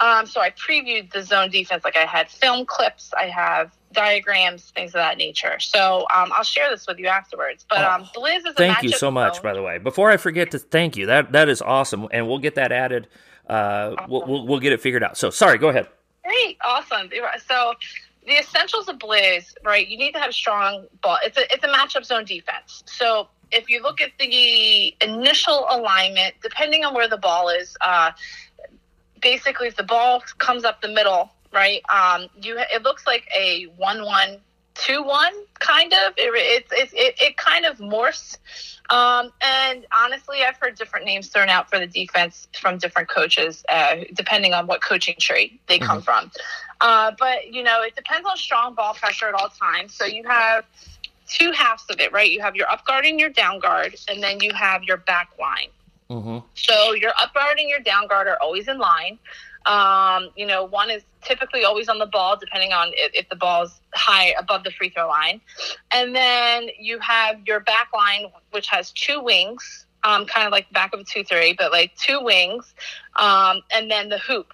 Um, so I previewed the zone defense. Like I had film clips, I have diagrams, things of that nature. So um, I'll share this with you afterwards. But oh, um, Blizz is thank you so much, by the way. Before I forget to thank you, that that is awesome, and we'll get that added. Uh, awesome. we'll, we'll, we'll get it figured out. So sorry, go ahead. Great, awesome. So the essentials of Blizz, right? You need to have strong ball. It's a it's a matchup zone defense. So if you look at the initial alignment, depending on where the ball is, uh, basically if the ball comes up the middle, right? Um, you it looks like a one one two one kind of. It it it, it, kind of morphs. Um, and honestly, I've heard different names thrown out for the defense from different coaches, uh, depending on what coaching tree they come mm-hmm. from. Uh, but you know, it depends on strong ball pressure at all times. So you have two halves of it, right? You have your up guard and your down guard, and then you have your back line. Mm-hmm. So your up guard and your down guard are always in line. Um, you know, one is typically always on the ball, depending on if, if the ball's high above the free throw line. And then you have your back line, which has two wings, um, kind of like the back of a 2 3, but like two wings, um, and then the hoop.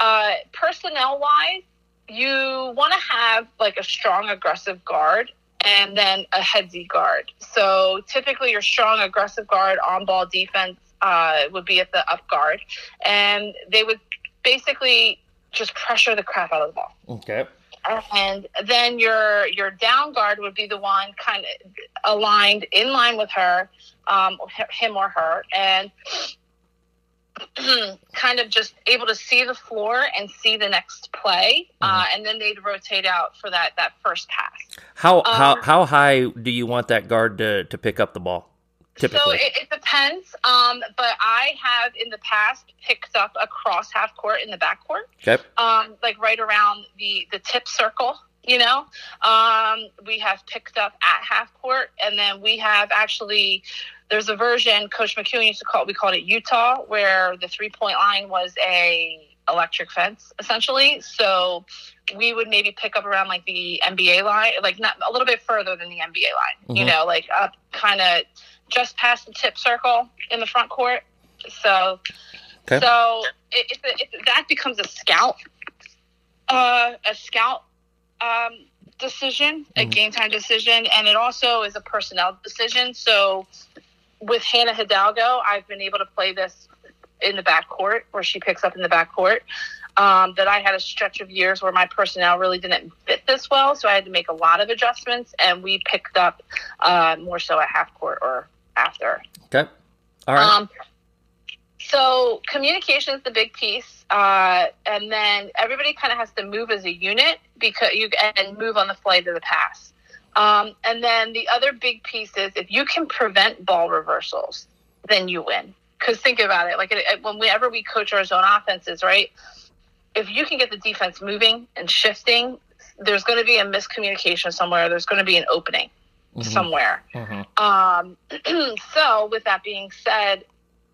Uh, personnel wise, you want to have like a strong, aggressive guard and then a headsy guard. So typically, your strong, aggressive guard on ball defense uh, would be at the up guard, and they would basically just pressure the crap out of the ball. Okay. And then your your down guard would be the one kind of aligned in line with her, um, him or her, and kind of just able to see the floor and see the next play, uh, mm-hmm. uh, and then they'd rotate out for that that first pass. How um, how how high do you want that guard to to pick up the ball? Typically. So it, it depends. Um, but I have in the past picked up across half court in the back court. Okay. Um, like right around the the tip circle. You know, um, we have picked up at half court, and then we have actually. There's a version Coach McKeown used to call. It we called it Utah, where the three point line was a electric fence essentially. So we would maybe pick up around like the NBA line, like not a little bit further than the NBA line. Mm-hmm. You know, like up kind of just past the tip circle in the front court. So, okay. so it, it, it, that becomes a scout, uh, a scout um, decision, mm-hmm. a game time decision, and it also is a personnel decision. So, with Hannah Hidalgo, I've been able to play this in the back court where she picks up in the back court. Um, that I had a stretch of years where my personnel really didn't fit this well, so I had to make a lot of adjustments, and we picked up uh, more so a half court or after. Okay. All right. Um, so communication is the big piece, uh, and then everybody kind of has to move as a unit because you and move on the fly to the pass. Um, and then the other big piece is if you can prevent ball reversals, then you win. Because think about it, like it, whenever we coach our zone offenses, right? If you can get the defense moving and shifting, there's going to be a miscommunication somewhere. There's going to be an opening mm-hmm. somewhere. Mm-hmm. Um, so, with that being said,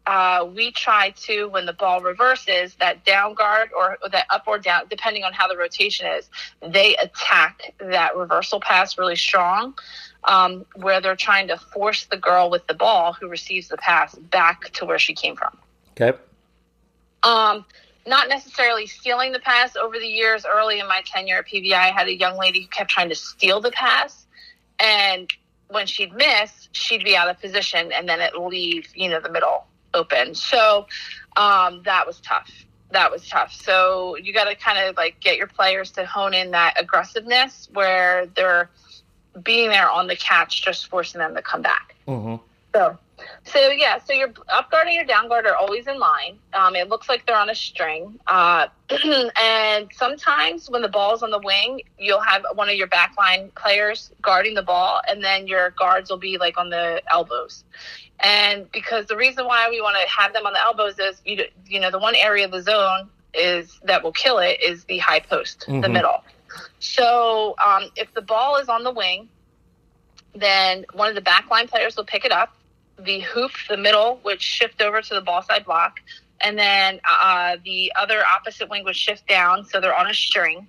uh, we try to, when the ball reverses, that down guard or that up or down, depending on how the rotation is, they attack that reversal pass really strong, um, where they're trying to force the girl with the ball who receives the pass back to where she came from. Okay. Um, not necessarily stealing the pass over the years. Early in my tenure at PVI, I had a young lady who kept trying to steal the pass. And when she'd miss, she'd be out of position and then it leave, you know, the middle open. So um, that was tough. That was tough. So you got to kind of like get your players to hone in that aggressiveness where they're being there on the catch, just forcing them to come back. Mm-hmm. So, so yeah, so your up guard and your down guard are always in line. Um, it looks like they're on a string. Uh, and sometimes when the ball's on the wing, you'll have one of your backline players guarding the ball, and then your guards will be like on the elbows. And because the reason why we want to have them on the elbows is, you, you know, the one area of the zone is that will kill it is the high post, mm-hmm. the middle. So um, if the ball is on the wing, then one of the backline players will pick it up. The hoop, the middle, would shift over to the ball side block. And then uh, the other opposite wing would shift down, so they're on a string.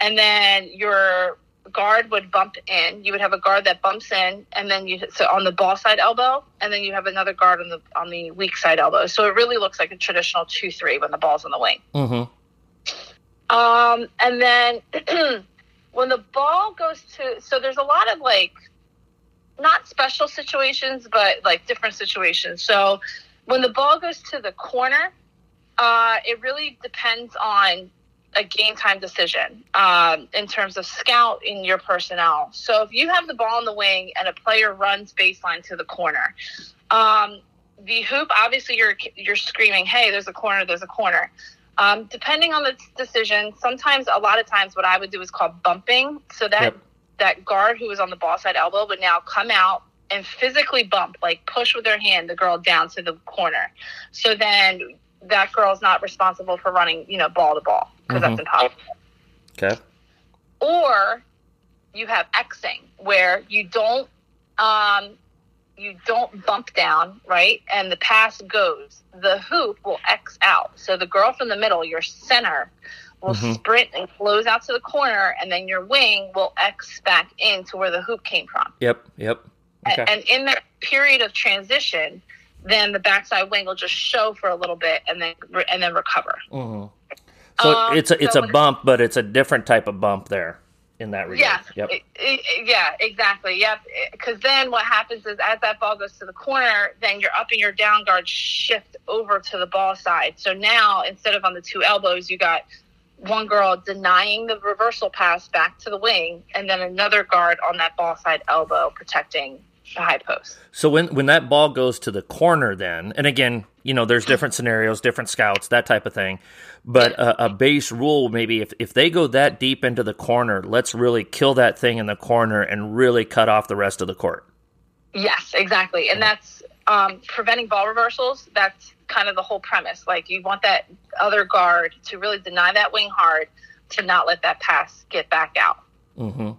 And then your guard would bump in. You would have a guard that bumps in, and then you so on the ball side elbow, and then you have another guard on the on the weak side elbow. So it really looks like a traditional two three when the ball's on the wing. Mm-hmm. Um, and then when the ball goes to, so there's a lot of like not special situations, but like different situations. So when the ball goes to the corner, uh, it really depends on a game time decision um, in terms of scout in your personnel. So if you have the ball in the wing and a player runs baseline to the corner, um, the hoop obviously you're you're screaming, "Hey, there's a corner! There's a corner!" Um, depending on the decision, sometimes a lot of times what I would do is called bumping. So that yep. That guard who was on the ball side elbow would now come out and physically bump, like push with their hand the girl down to the corner. So then that girl's not responsible for running, you know, ball to ball because mm-hmm. that's impossible. Okay. Or you have Xing where you don't um, you don't bump down, right? And the pass goes. The hoop will X out. So the girl from the middle, your center, will mm-hmm. sprint and close out to the corner, and then your wing will X back into where the hoop came from. Yep, yep. Okay. And, and in that period of transition, then the backside wing will just show for a little bit and then and then recover. Mm-hmm. So um, it's a it's so a bump, but it's a different type of bump there in that regard. Yeah, yep. yeah, exactly. Yep. Because then what happens is as that ball goes to the corner, then your up and your down guard shift over to the ball side. So now instead of on the two elbows, you got one girl denying the reversal pass back to the wing, and then another guard on that ball side elbow protecting the high post. So when when that ball goes to the corner, then and again, you know, there's different scenarios, different scouts, that type of thing. But a, a, base rule, maybe if if they go that deep into the corner, let's really kill that thing in the corner and really cut off the rest of the court. Yes, exactly, and that's um, preventing ball reversals. That's kind of the whole premise. Like you want that other guard to really deny that wing hard to not let that pass get back out. Mm-hmm.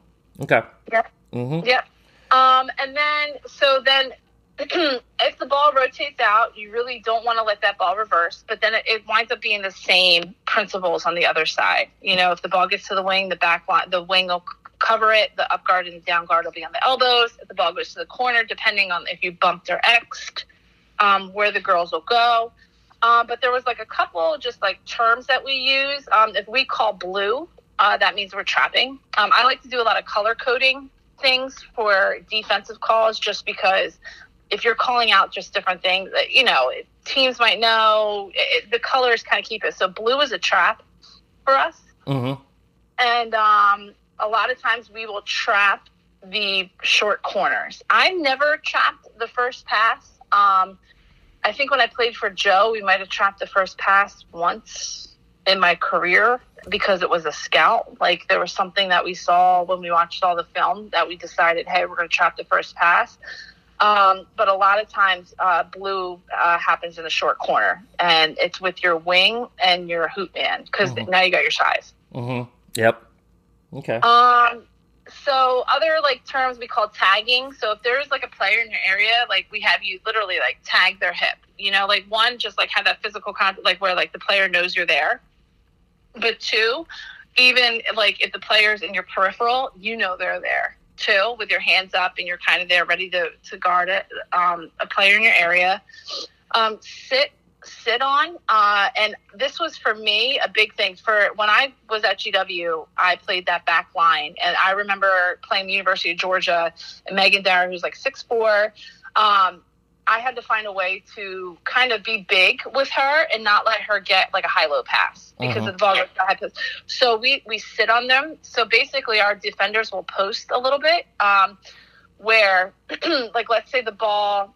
Okay. Yep. Mm-hmm. Yep. Um, and then, so then if the ball rotates out, you really don't want to let that ball reverse, but then it, it, winds up being the same principles on the other side. You know, if the ball gets to the wing, the back line, the wing will cover it, the up guard and down guard will be on the elbows. If the ball goes to the corner, depending on if you bumped or X'd, um, where the girls will go. Um, but there was like a couple just like terms that we use. Um, if we call blue, uh, that means we're trapping. Um, I like to do a lot of color coding things for defensive calls just because if you're calling out just different things, you know, teams might know it, the colors kind of keep it. So blue is a trap for us. Mm-hmm. And um, a lot of times we will trap the short corners. I never trapped the first pass. Um, I think when I played for Joe, we might have trapped the first pass once in my career because it was a scout. Like there was something that we saw when we watched all the film that we decided, hey, we're going to trap the first pass. Um, but a lot of times, uh, blue uh, happens in the short corner, and it's with your wing and your hoop man because mm-hmm. now you got your size. Mm-hmm. Yep. Okay. Um. So other like terms we call tagging. So if there's like a player in your area, like we have you literally like tag their hip. You know, like one just like have that physical contact, like where like the player knows you're there. But two, even like if the player's in your peripheral, you know they're there too, with your hands up and you're kind of there ready to, to guard it, um, a player in your area. Um, sit sit on. Uh, and this was for me a big thing. For when I was at GW, I played that back line, and I remember playing the University of Georgia and Megan Darragh, who's like six four. Um, I had to find a way to kind of be big with her and not let her get like a high low pass because Mhm. of the ball pass. So we we sit on them. So basically, our defenders will post a little bit, um, where like let's say the ball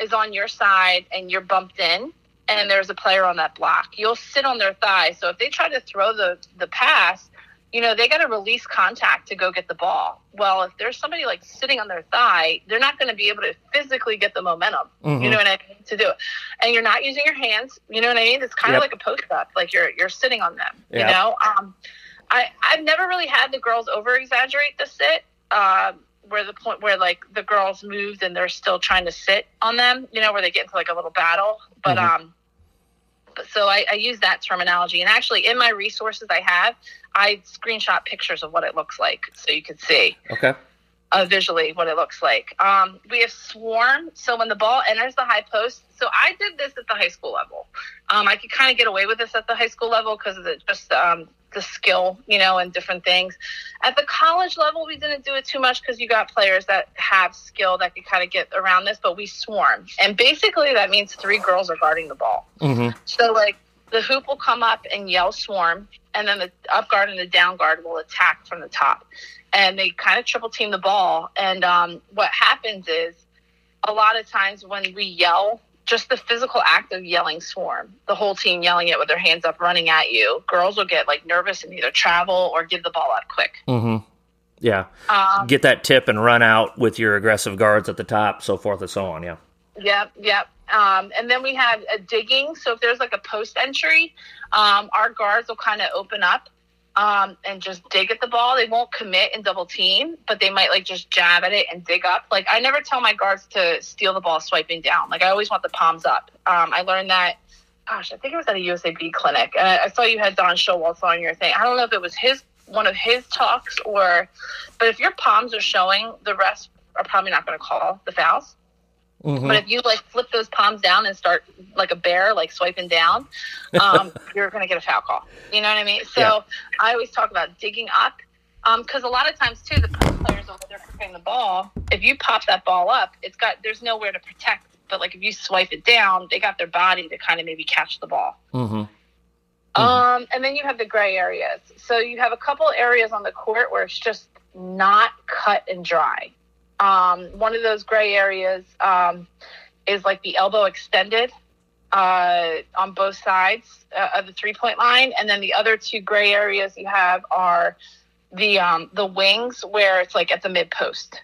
is on your side and you're bumped in. And there's a player on that block. You'll sit on their thigh. So if they try to throw the, the pass, you know, they got to release contact to go get the ball. Well, if there's somebody like sitting on their thigh, they're not going to be able to physically get the momentum. You Mhm. know what I mean? To do it, and you're not using your hands. You know what I mean? It's kind Yep. of like a post up, like you're you're sitting on them. Yep. You know, um, I I've never really had the girls over exaggerate the sit. Um, where the point where like the girls moved and they're still trying to sit on them, you know, where they get into like a little battle. But Mhm. um, but so I, I use that terminology, and actually in my resources I have, I screenshot pictures of what it looks like so you can see Okay. uh, visually what it looks like. Um, we have swarm. So when the ball enters the high post, so I did this at the high school level. Um, I could kind of get away with this at the high school level because of the, just um, the skill, you know, and different things. At the college level, we didn't do it too much because you got players that have skill that could kind of get around this, but we swarm. And basically, that means three girls are guarding the ball. Mm-hmm. So like the hoop will come up and yell swarm, and then the up guard and the down guard will attack from the top, and they kind of triple team the ball. And um, what happens is a lot of times when we yell, just the physical act of yelling swarm, the whole team yelling it with their hands up, running at you, girls will get like nervous and either travel or give the ball up quick. Mm-hmm. Yeah. Um, Get that tip and run out with your aggressive guards at the top, so forth and so on. Yeah. Yep, yep. Um, and then we have a digging. So if there's like a post entry, um, our guards will kind of open up um, and just dig at the ball. They won't commit and double team, but they might like just jab at it and dig up. Like I never tell my guards to steal the ball swiping down. Like I always want the palms up. Um, I learned that. Gosh, I think it was at a USAB clinic. Uh, I saw you had Don Showalter on your thing. I don't know if it was his one of his talks or, but if your palms are showing, the rest are probably not going to call the fouls. Mm-hmm. But if you like flip those palms down and start like a bear, like swiping down, um, you're going to get a foul call. You know what I mean? So Yeah. I always talk about digging up because a lot of times too, the players over there kicking the ball, if you pop that ball up, it's got there's nowhere to protect. But like if you swipe it down, they got their body to kind of maybe catch the ball. Mm-hmm. Um, and then you have the gray areas. So you have a couple areas on the court where it's just not cut and dry. Um, one of those gray areas um, is like the elbow extended uh, on both sides uh, of the three point line, and then the other two gray areas you have are the um, the wings where it's like at the mid post.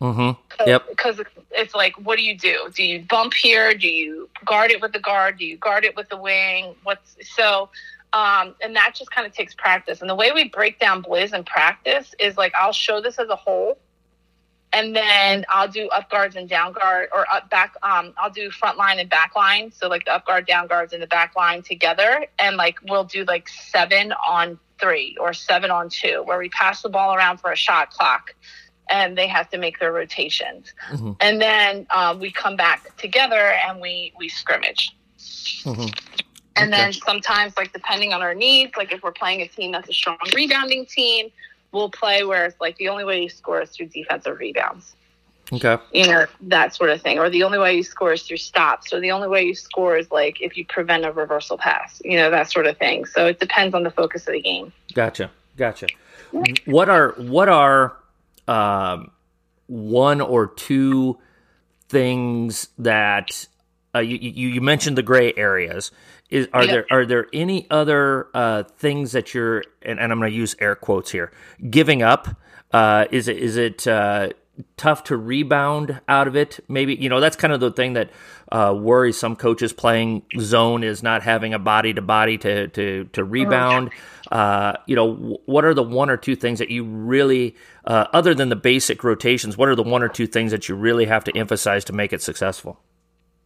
Mm-hmm. Yep. Because it's like, what do you do? Do you bump here? Do you guard it with the guard? Do you guard it with the wing? What's so? Um, and that just kind of takes practice. And the way we break down blizz in practice is like I'll show this as a whole, and then I'll do up guards and down guard or up back. Um, I'll do front line and back line. So like the up guard, down guards, and the back line together, and like we'll do like seven on three or seven on two, where we pass the ball around for a shot clock and they have to make their rotations. Mhm. And then um, we come back together and we we scrimmage. Mm-hmm. And then sometimes, like depending on our needs, like if we're playing a team that's a strong rebounding team, we'll play where it's like the only way you score is through defensive rebounds. Okay. You know that sort of thing, or the only way you score is through stops, or the only way you score is like if you prevent a reversal pass. You know that sort of thing. So it depends on the focus of the game. Gotcha. Gotcha. What are what are um, one or two things that uh, you, you you mentioned the gray areas? Is are there are there any other uh, things that you're and, and I'm going to use air quotes here giving up? Uh, is it is it uh, tough to rebound out of it? Maybe you know that's kind of the thing that uh, worries some coaches playing zone is not having a body to body to to to rebound. Uh, you know, what are the one or two things that you really, uh, other than the basic rotations, what are the one or two things that you really have to emphasize to make it successful?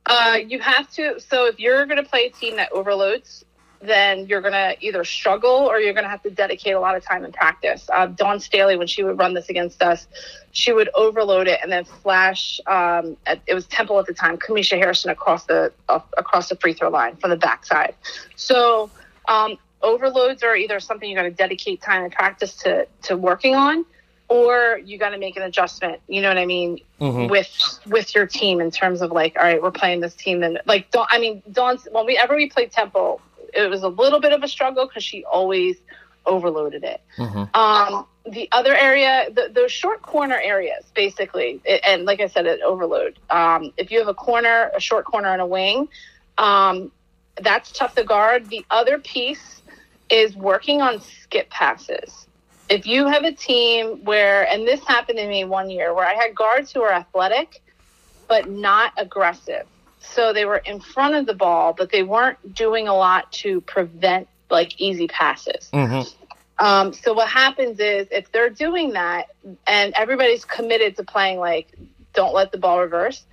Uh, you have to. So if you're going to play a team that overloads, then you're going to either struggle or you're going to have to dedicate a lot of time in practice. Uh, Dawn Staley, when she would run this against us, she would overload it and then flash. Um, at, it was Temple at the time, Kamesha Hairston across the uh, across the free throw line from the backside. So um, overloads are either something you got to dedicate time and practice to to working on, or you got to make an adjustment. You know what I mean Mhm. with with your team in terms of like, all right, we're playing this team, and like, don't I mean, Dawn. When we ever we played Temple, it was a little bit of a struggle because she always overloaded it. Mhm. Um, the other area, the, those short corner areas, basically, it- and like I said, it overload. Um, if you have a corner, a short corner, and a wing, um, that's tough to guard. The other piece is working on skip passes. If you have a team where, and this happened to me one year, where I had guards who are athletic but not aggressive. So they were in front of the ball, but they weren't doing a lot to prevent like easy passes. Mhm. Um, so what happens is if they're doing that and everybody's committed to playing like don't let the ball reverse,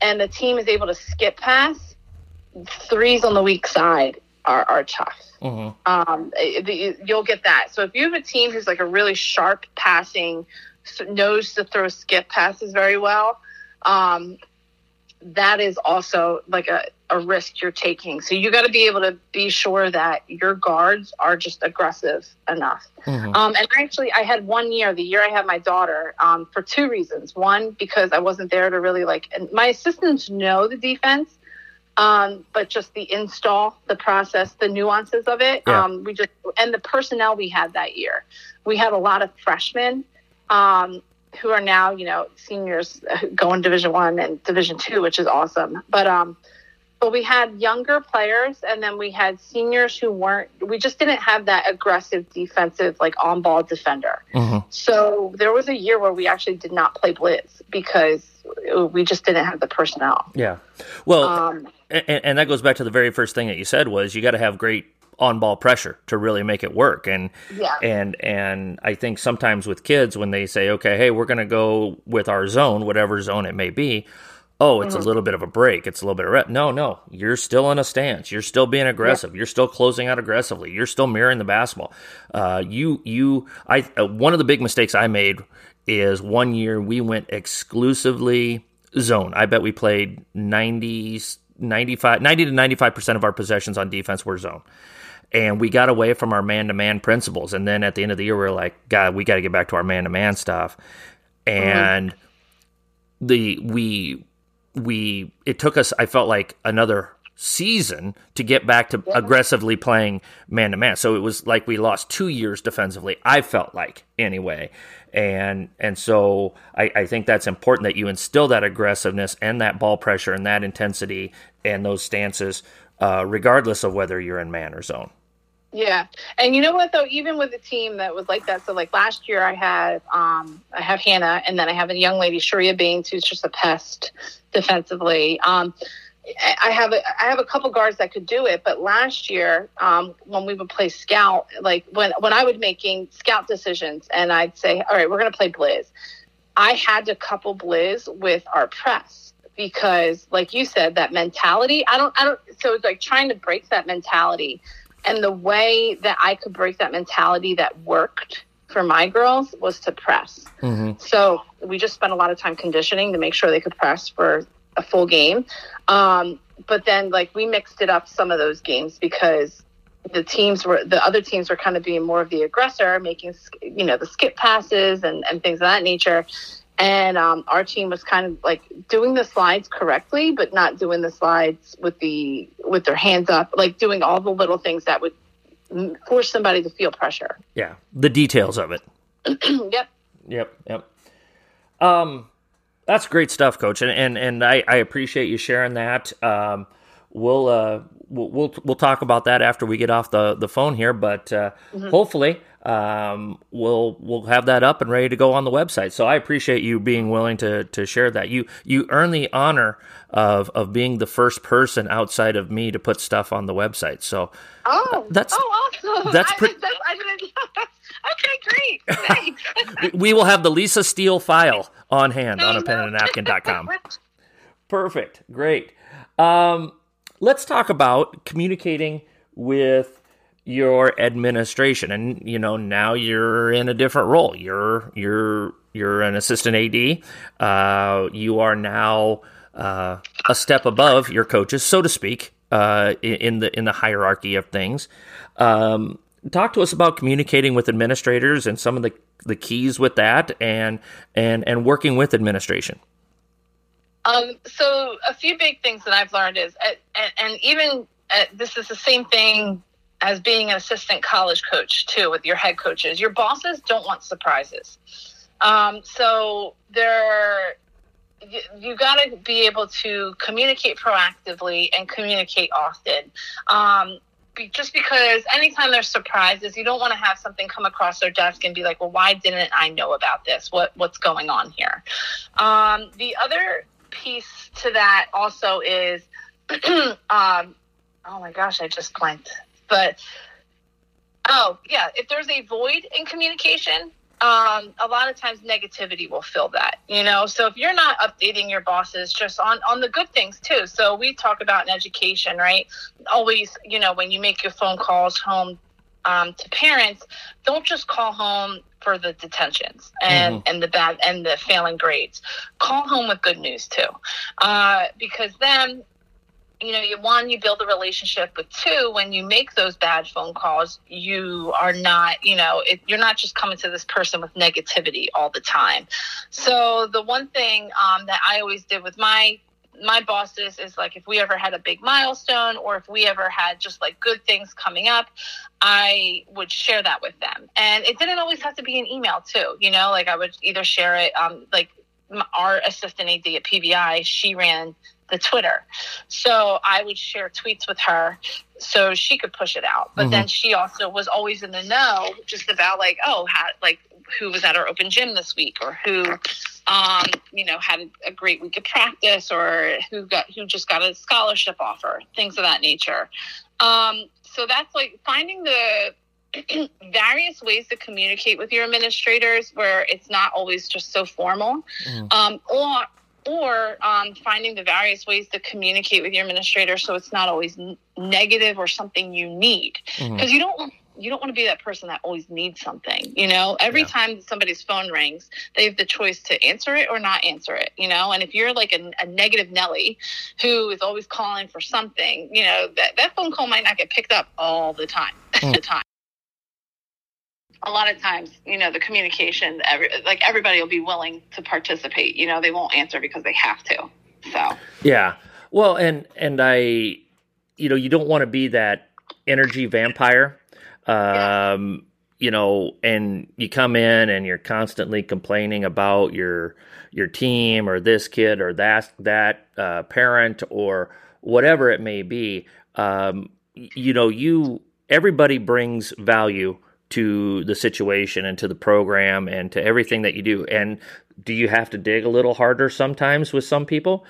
and the team is able to skip pass, threes on the weak side are, are tough. Mhm. Um, the- you'll get that. So if you have a team who's like a really sharp passing, knows to throw skip passes very well, um, that is also like a, a risk you're taking. So you got to be able to be sure that your guards are just aggressive enough. Mhm. Um, and actually, I had one year, the year I had my daughter, um, for two reasons. One, because I wasn't there to really like, and my assistants know the defense, um, but just the install, the process, the nuances of it. Yeah. Um, we just, and the personnel we had that year. We had a lot of freshmen um, who are now, you know, seniors uh, going Division One and Division Two, which is awesome. But um, but we had younger players, and then we had seniors who weren't. We just didn't have that aggressive defensive, like on ball defender. Mhm. So there was a year where we actually did not play Blizz because we just didn't have the personnel. Yeah. Well, Um, and, and that goes back to the very first thing that you said was you got to have great on ball pressure to really make it work. And Yeah. and and I think sometimes with kids when they say okay hey we're going to go with our zone whatever zone it may be oh it's a little bit of a break. It's a little bit of rep. No no. You're still in a stance. You're still being aggressive. You're still closing out aggressively. You're still mirroring the basketball. Uh, you you I uh, one of the big mistakes I made is one year we went exclusively zone. I bet we played 90 95 90 to 95% of our possessions on defense were zone. And we got away from our man-to-man principles. And then at the end of the year we are like god we got to get back to our man-to-man stuff. And uh-huh. the we we it took us i felt like another season to get back to aggressively playing man-to-man. So it was like we lost two years defensively i felt like anyway. And and so I, I think that's important that you instill that aggressiveness and that ball pressure and that intensity and those stances uh, regardless of whether you're in man or zone. Yeah, and you know what though, even with a team that was like that, so like last year I had um I have Hannah, and then I have a young lady Sharia Baines who's just a pest defensively. Um, I have a I have a couple guards that could do it, but last year um, when we would play scout, like when when I would making scout decisions, and I'd say, all right, we're gonna play Blizz. I had to couple Blizz with our press because, like you said, that mentality. I don't I don't. So it's like trying to break that mentality. And the way that I could break that mentality that worked for my girls was to press. mm-hmm. So we just spent a lot of time conditioning to make sure they could press for a full game. Um, but then, like, we mixed it up some of those games because the teams were, the other teams were kind of being more of the aggressor, making, you know, the skip passes and, and things of that nature. And um, our team was kind of like doing the slides correctly, but not doing the slides with the with their hands up, like doing all the little things that would force somebody to feel pressure. yeah the details of it yep. Yep, yep. Um, that's great stuff, Coach, and and, and I, I appreciate you sharing that. Um, we'll uh we'll, we'll we'll talk about that after we get off the the phone here, but uh, hopefully um we'll we'll have that up and ready to go on the website. So I appreciate you being willing to to share that. You you earn the honor of of being the first person outside of me to put stuff on the website. So Oh, That's- oh, awesome. that's I, pretty- that's, I didn't, okay, great. Thanks. we- will have the Lisa Steele file on hand on a pen and a napkin.com. Perfect. Great. Um, let's talk about communicating with your administration and you know now you're in a different role you're you're you're an assistant ad uh, you are now uh, a step above your coaches so to speak uh, in the in the hierarchy of things um, talk to us about communicating with administrators and some of the the keys with that and and and working with administration um, so a few big things that I've learned is, uh, and, and even uh, this is the same thing as being an assistant college coach too with your head coaches. Your bosses don't want surprises. Um, so they're you, you got to be able to communicate proactively and communicate often. Um, just because anytime there's surprises, you don't want to have something come across their desk and be like, "Well, why didn't I know about this? What what's going on here?" Um, the other piece to that also is, um, oh my gosh, I just blanked. But oh yeah, if there's a void in communication, um, a lot of times negativity will fill that, you know. So if you're not updating your bosses just on on the good things too. So we talk about in education, right? Always, you know, when you make your phone calls home um, to parents, don't just call home for the detentions and mm-hmm. and the bad and the failing grades. Call home with good news too, uh, because then you know, you one, you build a relationship, but two, when you make those bad phone calls, you are not, you know, it, you're not just coming to this person with negativity all the time. So the one thing um, that I always did with my my bosses is like if we ever had a big milestone or if we ever had just like good things coming up i would share that with them and it didn't always have to be an email too you know like i would either share it um, like our assistant ad at pvi she ran the Twitter. So I would share tweets with her so she could push it out. But mm-hmm. then she also was always in the know just about like, oh, how, like who was at our open gym this week or who um, you know, had a, great week of practice or who got who just got a scholarship offer, things of that nature. Um, so that's like finding the various ways to communicate with your administrators where it's not always just so formal mm. um, or or um, finding the various ways to communicate with your administrator so it's not always n- negative or something you need because mm-hmm. you don't you don't want to be that person that always needs something you know every yeah. time somebody's phone rings they have the choice to answer it or not answer it you know and if you're like a, a negative nelly who is always calling for something you know that, that phone call might not get picked up all the time mm. the time a lot of times, you know, the communication, every, like everybody will be willing to participate. You know, they won't answer because they have to. So yeah, well, and and I, you know, you don't want to be that energy vampire. Um. You know, and you come in and you're constantly complaining about your your team or this kid or that that uh, parent or whatever it may be. Um, you know, you everybody brings value to the situation and to the program and to everything that you do. And do you have to dig a little harder sometimes with some people?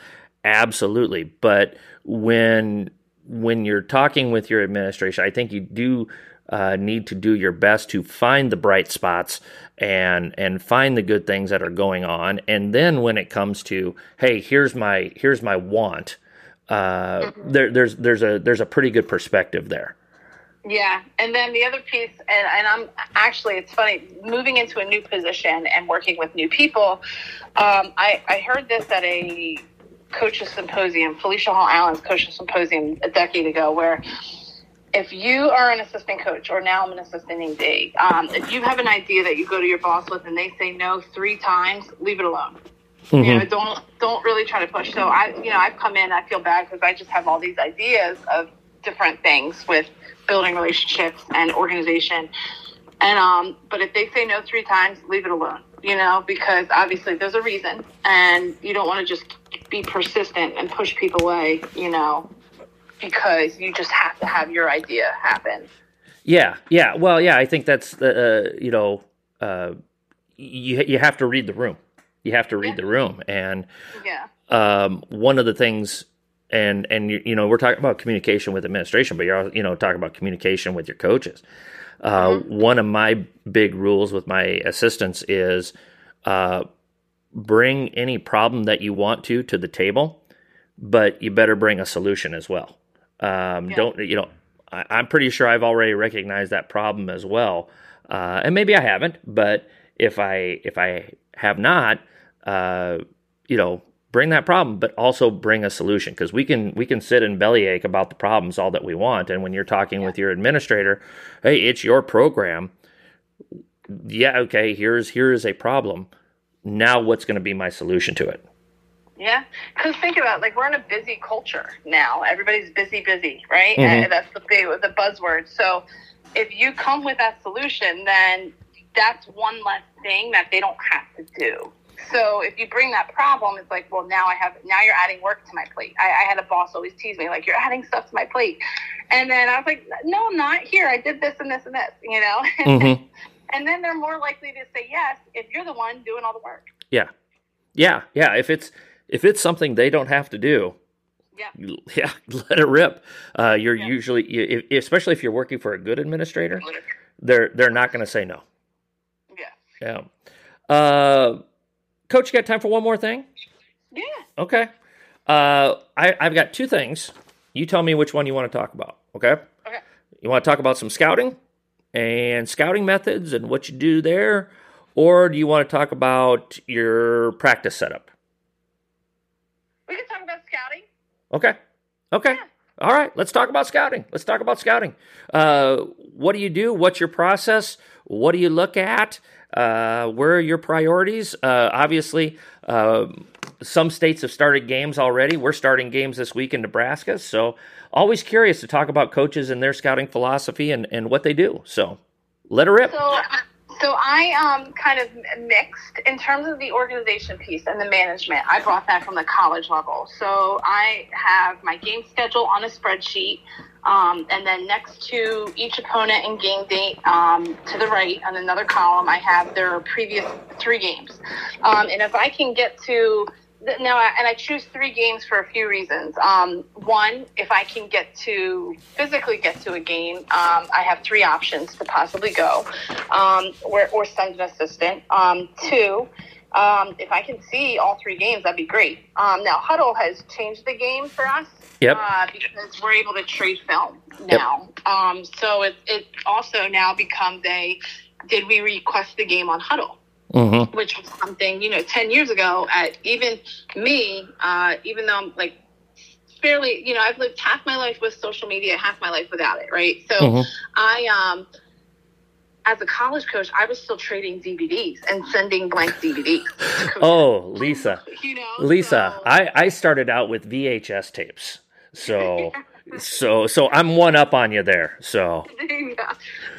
Absolutely. But when when you're talking with your administration, I think you do uh, need to do your best to find the bright spots and and find the good things that are going on. And then when it comes to, hey, here's my here's my want, uh, mm-hmm. there, there's there's a there's a pretty good perspective there. Yeah, and then the other piece, and, and I'm actually, it's funny, moving into a new position and working with new people. Um, I, I heard this at a coaches symposium, Felicia Hall Allen's coaches symposium a decade ago, where if you are an assistant coach, or now I'm an assistant AD, um, if you have an idea that you go to your boss with and they say no three times, leave it alone. Mm-hmm. You know, don't don't really try to push. So I, you know, I've come in, I feel bad because I just have all these ideas of different things with building relationships and organization. And um, but if they say no three times, leave it alone. You know, because obviously there's a reason, and you don't want to just be persistent and push people away. You know, because you just have to have your idea happen. Yeah, yeah. Well, yeah. I think that's the uh, you know uh, you you have to read the room. You have to read yeah. the room, and yeah. Um, one of the things and and you, you know we're talking about communication with administration, but you're you know talking about communication with your coaches. Uh, mm-hmm. One of my big rules with my assistants is uh, bring any problem that you want to to the table, but you better bring a solution as well. Um, yeah. Don't you know? I, am pretty sure I've already recognized that problem as well, uh, and maybe I haven't. But if I if I have not, uh, you know, bring that problem, but also bring a solution because we can we can sit and bellyache about the problems all that we want, and when you're talking yeah. with your administrator, hey, it's your program. Yeah, okay. Here's here is a problem. Now, what's going to be my solution to it? Yeah, because think about it, like we're in a busy culture now. Everybody's busy, busy, right? Mm-hmm. And that's the big the buzzword. So if you come with that solution, then that's one less thing that they don't have to do. So if you bring that problem, it's like, well, now I have now you're adding work to my plate. I, I had a boss always tease me like, you're adding stuff to my plate, and then I was like, no, I'm not. Here, I did this and this and this, you know. Mm-hmm. and then they're more likely to say yes if you're the one doing all the work. Yeah, yeah, yeah. If it's if it's something they don't have to do, yeah, yeah, let it rip. Uh, you're yeah. usually, if, especially if you're working for a good administrator, they're they're not going to say no. Yeah. Yeah. Uh, Coach, you got time for one more thing? Yeah. Okay. Uh, I, I've got two things. You tell me which one you want to talk about. Okay. Okay. You want to talk about some scouting and scouting methods and what you do there, or do you want to talk about your practice setup? We can talk about scouting. Okay. Okay. Yeah. All right. Let's talk about scouting. Let's talk about scouting. Uh, what do you do? What's your process? What do you look at? Uh, where are your priorities? Uh, obviously, uh, some states have started games already. We're starting games this week in Nebraska. So, always curious to talk about coaches and their scouting philosophy and, and what they do. So, let her rip. So, so I um, kind of mixed in terms of the organization piece and the management. I brought that from the college level. So I have my game schedule on a spreadsheet. Um, and then next to each opponent and game date, um, to the right on another column, I have their previous three games. Um, and if I can get to now, and I choose three games for a few reasons. Um, one, if I can get to physically get to a game, um, I have three options to possibly go, um, or, or send an assistant. Um, two, um, if I can see all three games, that'd be great. Um, now, Hudl has changed the game for us. Yep. Uh, because we're able to trade film now. Yep. so it, it also now becomes a did we request the game on Hudl? Mm-hmm. which was something, you know, 10 years ago at even me, uh, even though I'm like fairly, you know, I've lived half my life with social media, half my life without it, right? So mm-hmm. I, um, as a college coach, I was still trading DVDs and sending blank DVDs. Oh, Lisa. you know, Lisa, so. I, I started out with VHS tapes. So so so I'm one up on you there. So yeah.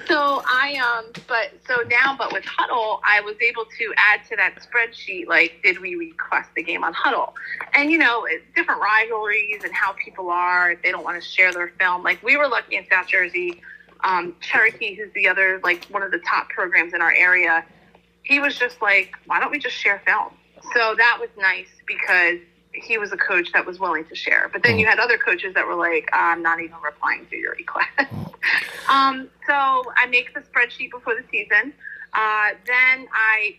So I um but so now but with Hudl, I was able to add to that spreadsheet like did we request the game on Hudl? and you know different rivalries and how people are if they don't want to share their film like we were lucky in South Jersey um, Cherokee who's the other like one of the top programs in our area he was just like why don't we just share film so that was nice because he was a coach that was willing to share. But then you mm. had other coaches that were like, I'm not even replying to your request. um, so I make the spreadsheet before the season. Uh, then I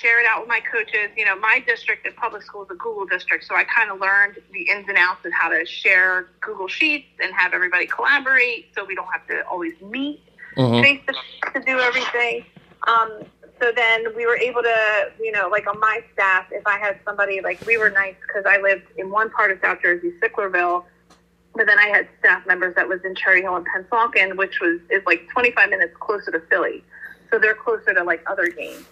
share it out with my coaches. You know, my district at public school is a Google district, so I kind of learned the ins and outs of how to share Google Sheets and have everybody collaborate, so we don't have to always meet mm-hmm. face to to do everything. Um, so then we were able to, you know, like on my staff, if I had somebody like we were nice because I lived in one part of South Jersey, Sicklerville, but then I had staff members that was in Cherry Hill and Pennsauken, which was is like 25 minutes closer to Philly, so they're closer to like other games.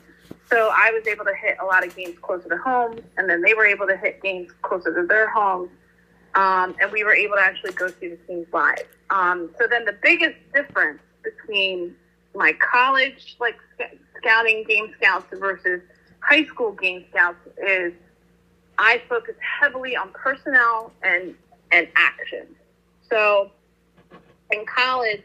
So I was able to hit a lot of games closer to home, and then they were able to hit games closer to their homes, um, and we were able to actually go see the teams live. Um, so then the biggest difference between my college like scouting game scouts versus high school game scouts is I focus heavily on personnel and and action. So in college,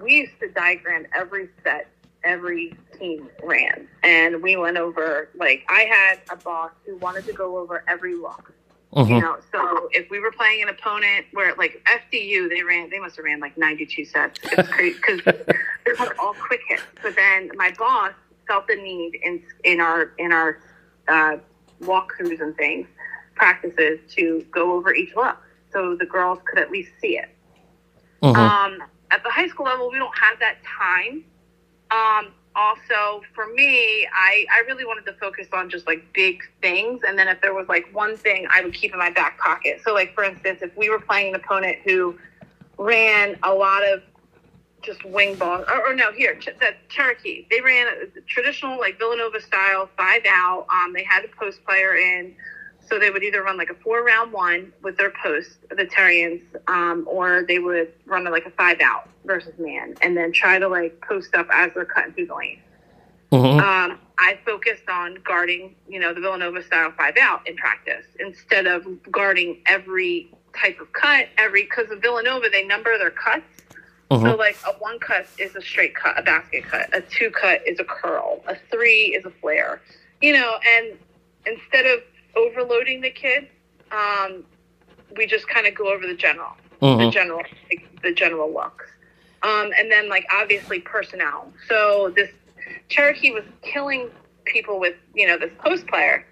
we used to diagram every set every team ran, and we went over like I had a boss who wanted to go over every look. Mm-hmm. You know, so if we were playing an opponent where like FDU, they ran, they must have ran like 92 sets. It's crazy because they're like all quick hits. But then my boss felt the need in in our in our uh, walkthroughs and things practices to go over each look so the girls could at least see it. Mm-hmm. Um, at the high school level, we don't have that time. Um, also, for me, I, I really wanted to focus on just like big things. And then if there was like one thing I would keep in my back pocket. So, like, for instance, if we were playing an opponent who ran a lot of just wing ball, or, or no, here, ch- that Cherokee, they ran a traditional, like Villanova style, five out. Um, they had a post player in. So they would either run like a four round one with their post, the Terrians, um, or they would run like a five out versus man and then try to like post up as they're cutting through the lane. Mm-hmm. Um, I focused on guarding, you know, the Villanova style five out in practice instead of guarding every type of cut, every, because of Villanova, they number their cuts. Mm-hmm. So, like, a one cut is a straight cut, a basket cut. A two cut is a curl. A three is a flare. You know, and instead of overloading the kid, Um, we just kind of go over the general, mm-hmm. the general, the general looks, um, and then like obviously personnel. So this Cherokee was killing people with you know this post player,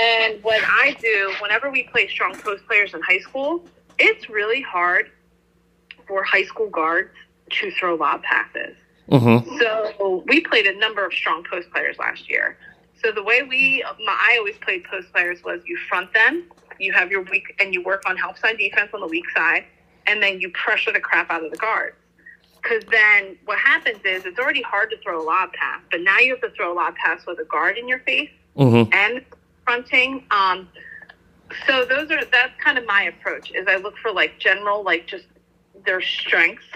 and what I do whenever we play strong post players in high school, it's really hard for high school guards to throw lob passes. Mm-hmm. So we played a number of strong post players last year. So the way we, my, I always played post players was you front them, you have your weak, and you work on help side defense on the weak side, and then you pressure the crap out of the guards. Because then what happens is it's already hard to throw a lob pass, but now you have to throw a lob pass with a guard in your face mm-hmm. and fronting. Um, so those are that's kind of my approach. Is I look for like general, like just their strengths,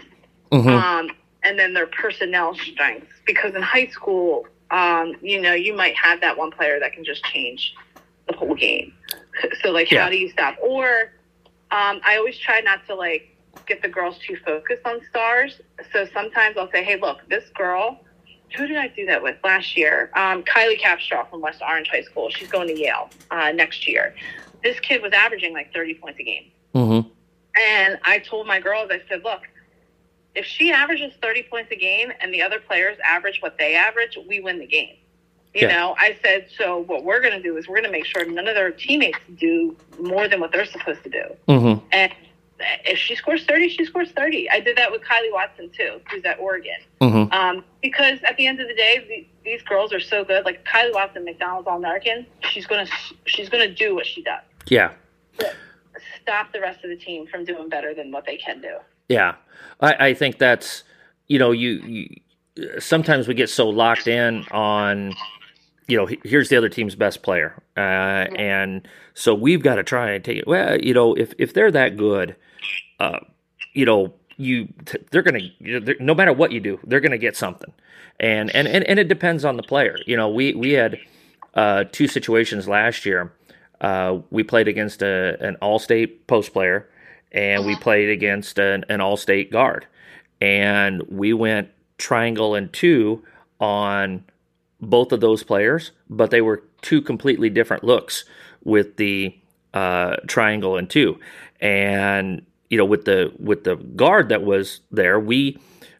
mm-hmm. um, and then their personnel strengths. Because in high school, um, you know, you might have that one player that can just change the whole game. So, like, yeah. how do you stop? Or um, I always try not to like get the girls too focused on stars. So sometimes I'll say, hey, look, this girl, who did I do that with last year? Um, Kylie Capstraw from West Orange High School. She's going to Yale uh, next year. This kid was averaging like 30 points a game. Mm-hmm. And I told my girls, I said, look, if she averages 30 points a game and the other players average what they average, we win the game. You yeah. know, I said, so what we're going to do is we're going to make sure none of their teammates do more than what they're supposed to do. Mm-hmm. And if she scores 30, she scores 30. I did that with Kylee Watson too, who's at Oregon. Mm-hmm. Um, because at the end of the day, the, these girls are so good. Like Kylee Watson, McDonald's All American, she's gonna she's gonna do what she does. Yeah. Stop the rest of the team from doing better than what they can do. Yeah, I, I think that's you know you, you sometimes we get so locked in on you know here's the other team's best player uh, and so we've got to try and take it well you know if if they're that good uh, you know you they're gonna no matter what you do they're gonna get something. And and and, and it depends on the player. You know we we had uh, two situations last year. Uh, we played against a, an all-state post player and we uh-huh. played against an, an all state guard. And we went triangle and two on both of those players, but they were two completely different looks with the uh, triangle and two. And you know, with the with the guard that was there, we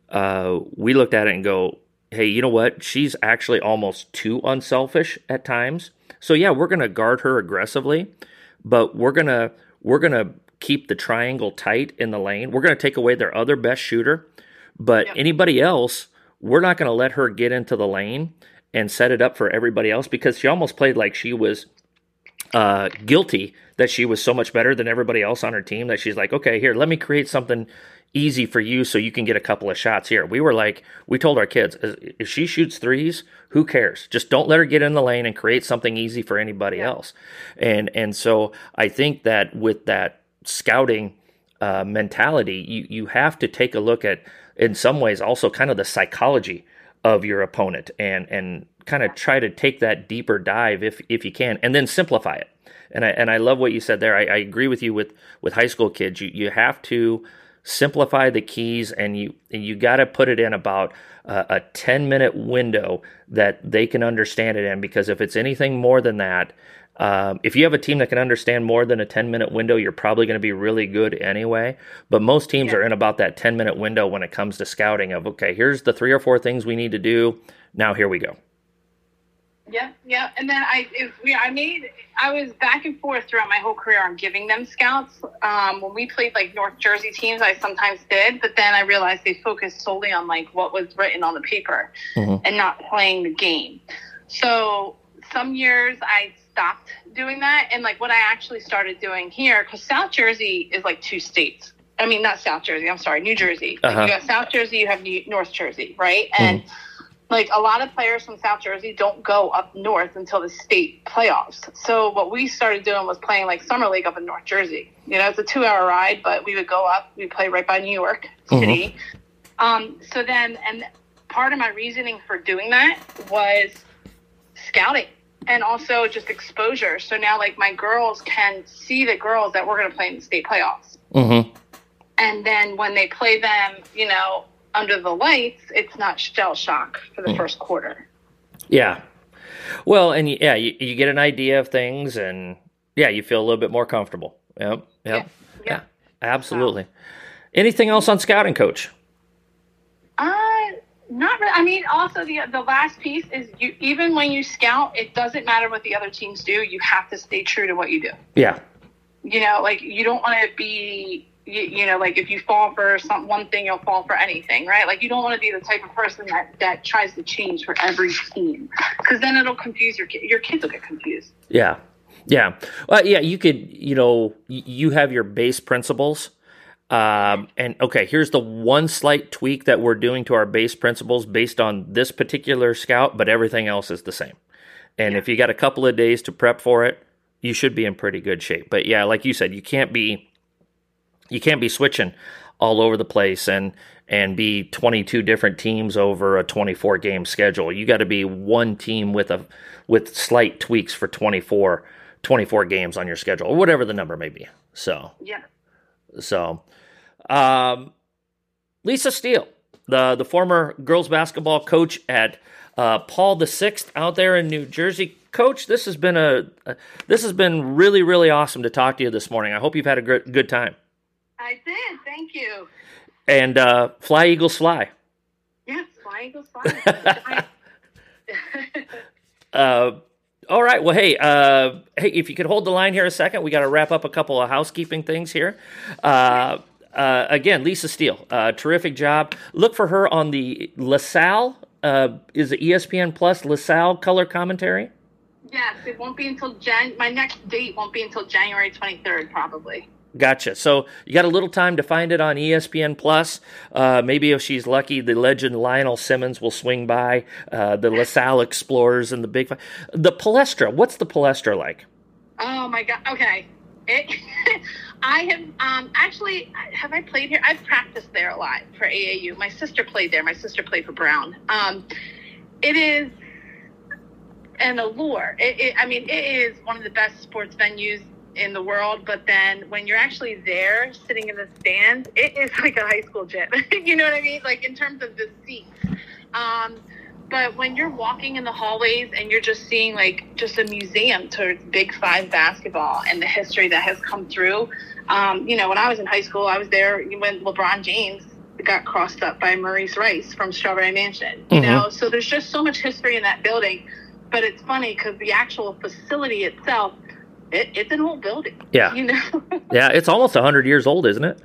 uh, we looked at it and go, hey, you know what? She's actually almost too unselfish at times. So yeah, we're gonna guard her aggressively, but we're gonna we're gonna keep the triangle tight in the lane. We're going to take away their other best shooter, but yep. anybody else, we're not going to let her get into the lane and set it up for everybody else because she almost played like she was uh, guilty that she was so much better than everybody else on her team that she's like, okay, here, let me create something easy for you so you can get a couple of shots here. We were like, we told our kids, if she shoots threes, who cares? Just don't let her get in the lane and create something easy for anybody yeah. else. And and so I think that with that scouting uh, mentality, you you have to take a look at, in some ways, also kind of the psychology of your opponent and and kind of try to take that deeper dive if if you can, and then simplify it. And I and I love what you said there. I, I agree with you with with high school kids. You you have to simplify the keys and you and you got to put it in about uh, a 10 minute window that they can understand it in because if it's anything more than that um, if you have a team that can understand more than a 10 minute window, you're probably going to be really good anyway. But most teams yeah. are in about that 10 minute window when it comes to scouting of, okay, here's the three or four things we need to do. Now here we go. Yep, yep. And then I, if we, I made, I was back and forth throughout my whole career on giving them scouts. Um, when we played like North Jersey teams, I sometimes did, but then I realized they focused solely on like what was written on the paper mm-hmm. and not playing the game. So some years I stopped doing that, and like what I actually started doing here, because South Jersey is like two states. I mean, not South Jersey. I'm sorry, New Jersey. Uh-huh. you got South Jersey, you have New, North Jersey, right? And mm-hmm like a lot of players from South Jersey don't go up north until the state playoffs. So what we started doing was playing like summer league up in North Jersey. You know, it's a two hour ride, but we would go up. We play right by New York City. Mm-hmm. Um, so then, and part of my reasoning for doing that was scouting and also just exposure. So now, like my girls can see the girls that we're going to play in the state playoffs. Mm-hmm. And then when they play them, you know, under the lights, it's not shell shock for the mm. first quarter. Yeah. Well, and yeah, you, you, get an idea of things, and yeah, you feel a little bit more comfortable. Yep. Yep. Yeah. yeah absolutely. Anything else on scouting, coach? Not really. I mean, also the the last piece is you. Even when you scout, it doesn't matter what the other teams do. You have to stay true to what you do. Yeah. You know, like you don't want to be you, you, know, like if you fall for some one thing, you'll fall for anything, right? Like you don't want to be the type of person that that tries to change for every team, because then it'll confuse your your kids will get confused. Yeah, yeah, well, yeah. You could, you know, you have your base principles. Um, and okay, here's the one slight tweak that we're doing to our base principles based on this particular scout, but everything else is the same. And yeah. if you got a couple of days to prep for it, you should be in pretty good shape. But yeah, like you said, you can't be you can't be switching all over the place and and be 22 different teams over a 24 game schedule. You got to be one team with a with slight tweaks for 24 24 games on your schedule or whatever the number may be. So yeah. So, um, Lisa Steele, the the former girls basketball coach at uh, Paul the Sixth out there in New Jersey. Coach, this has been a, a, this has been really really awesome to talk to you this morning. I hope you've had a good good time. I did. Thank you. And uh, fly eagles fly. Yes, fly eagles fly. uh, all right. Well, hey, uh, hey, if you could hold the line here a second, we got to wrap up a couple of housekeeping things here. Uh, uh, again, Lisa Steele, uh, terrific job. Look for her on the LaSalle. Uh, is it ESPN Plus LaSalle color commentary? Yes, it won't be until Jan. My next date won't be until January twenty third, probably. Gotcha. So you got a little time to find it on ESPN Plus. Uh, maybe if she's lucky, the legend Lionel Simmons will swing by. Uh, the LaSalle Explorers and the Big Five. The Palestra. What's the Palestra like? Oh my God. Okay. It, I have um, actually have I played here? I've practiced there a lot for AAU. My sister played there. My sister played for Brown. Um, it is an allure. It, it, I mean, it is one of the best sports venues in the world, but then when you're actually there sitting in the stands, it is like a high school gym. you know what I mean? Like in terms of the seats. Um, but when you're walking in the hallways and you're just seeing like just a museum to Big Five basketball and the history that has come through. Um, you know, when I was in high school, I was there when LeBron James got crossed up by Maureece Rice from Strawberry Mansion. You mm-hmm. know, so there's just so much history in that building. But it's funny because the actual facility itself it, it's an old building. Yeah. You know. yeah, it's almost hundred years old, isn't it?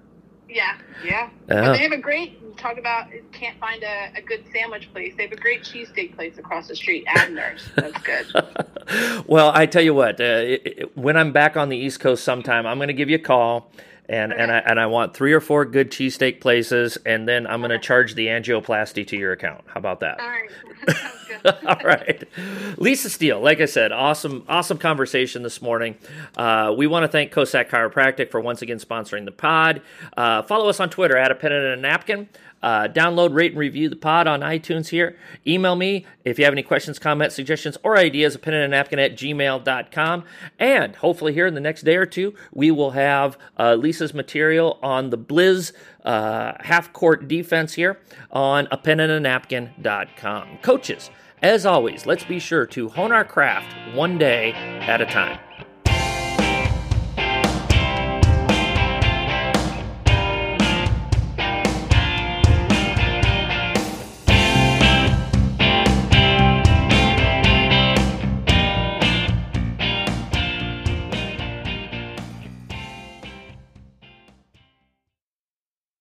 Yeah, yeah. They have a great talk about can't find a, a good sandwich place. They have a great cheesesteak place across the street, Abner's. That's good. well, I tell you what, uh, it, it, when I'm back on the East Coast sometime, I'm going to give you a call and okay. and I and I want three or four good cheesesteak places, and then I'm going to charge the angioplasty to your account. How about that? All right. All right, Lisa Steele. Like I said, awesome, awesome conversation this morning. Uh, we want to thank Kosak Chiropractic for once again sponsoring the pod. Uh, follow us on Twitter at a pen and a napkin. Uh, download, rate, and review the pod on iTunes here. Email me if you have any questions, comments, suggestions, or ideas, a pen and a napkin at gmail.com. And hopefully, here in the next day or two, we will have uh, Lisa's material on the Blizz uh, half court defense here on a pen and a napkin.com. Coaches, as always, let's be sure to hone our craft one day at a time.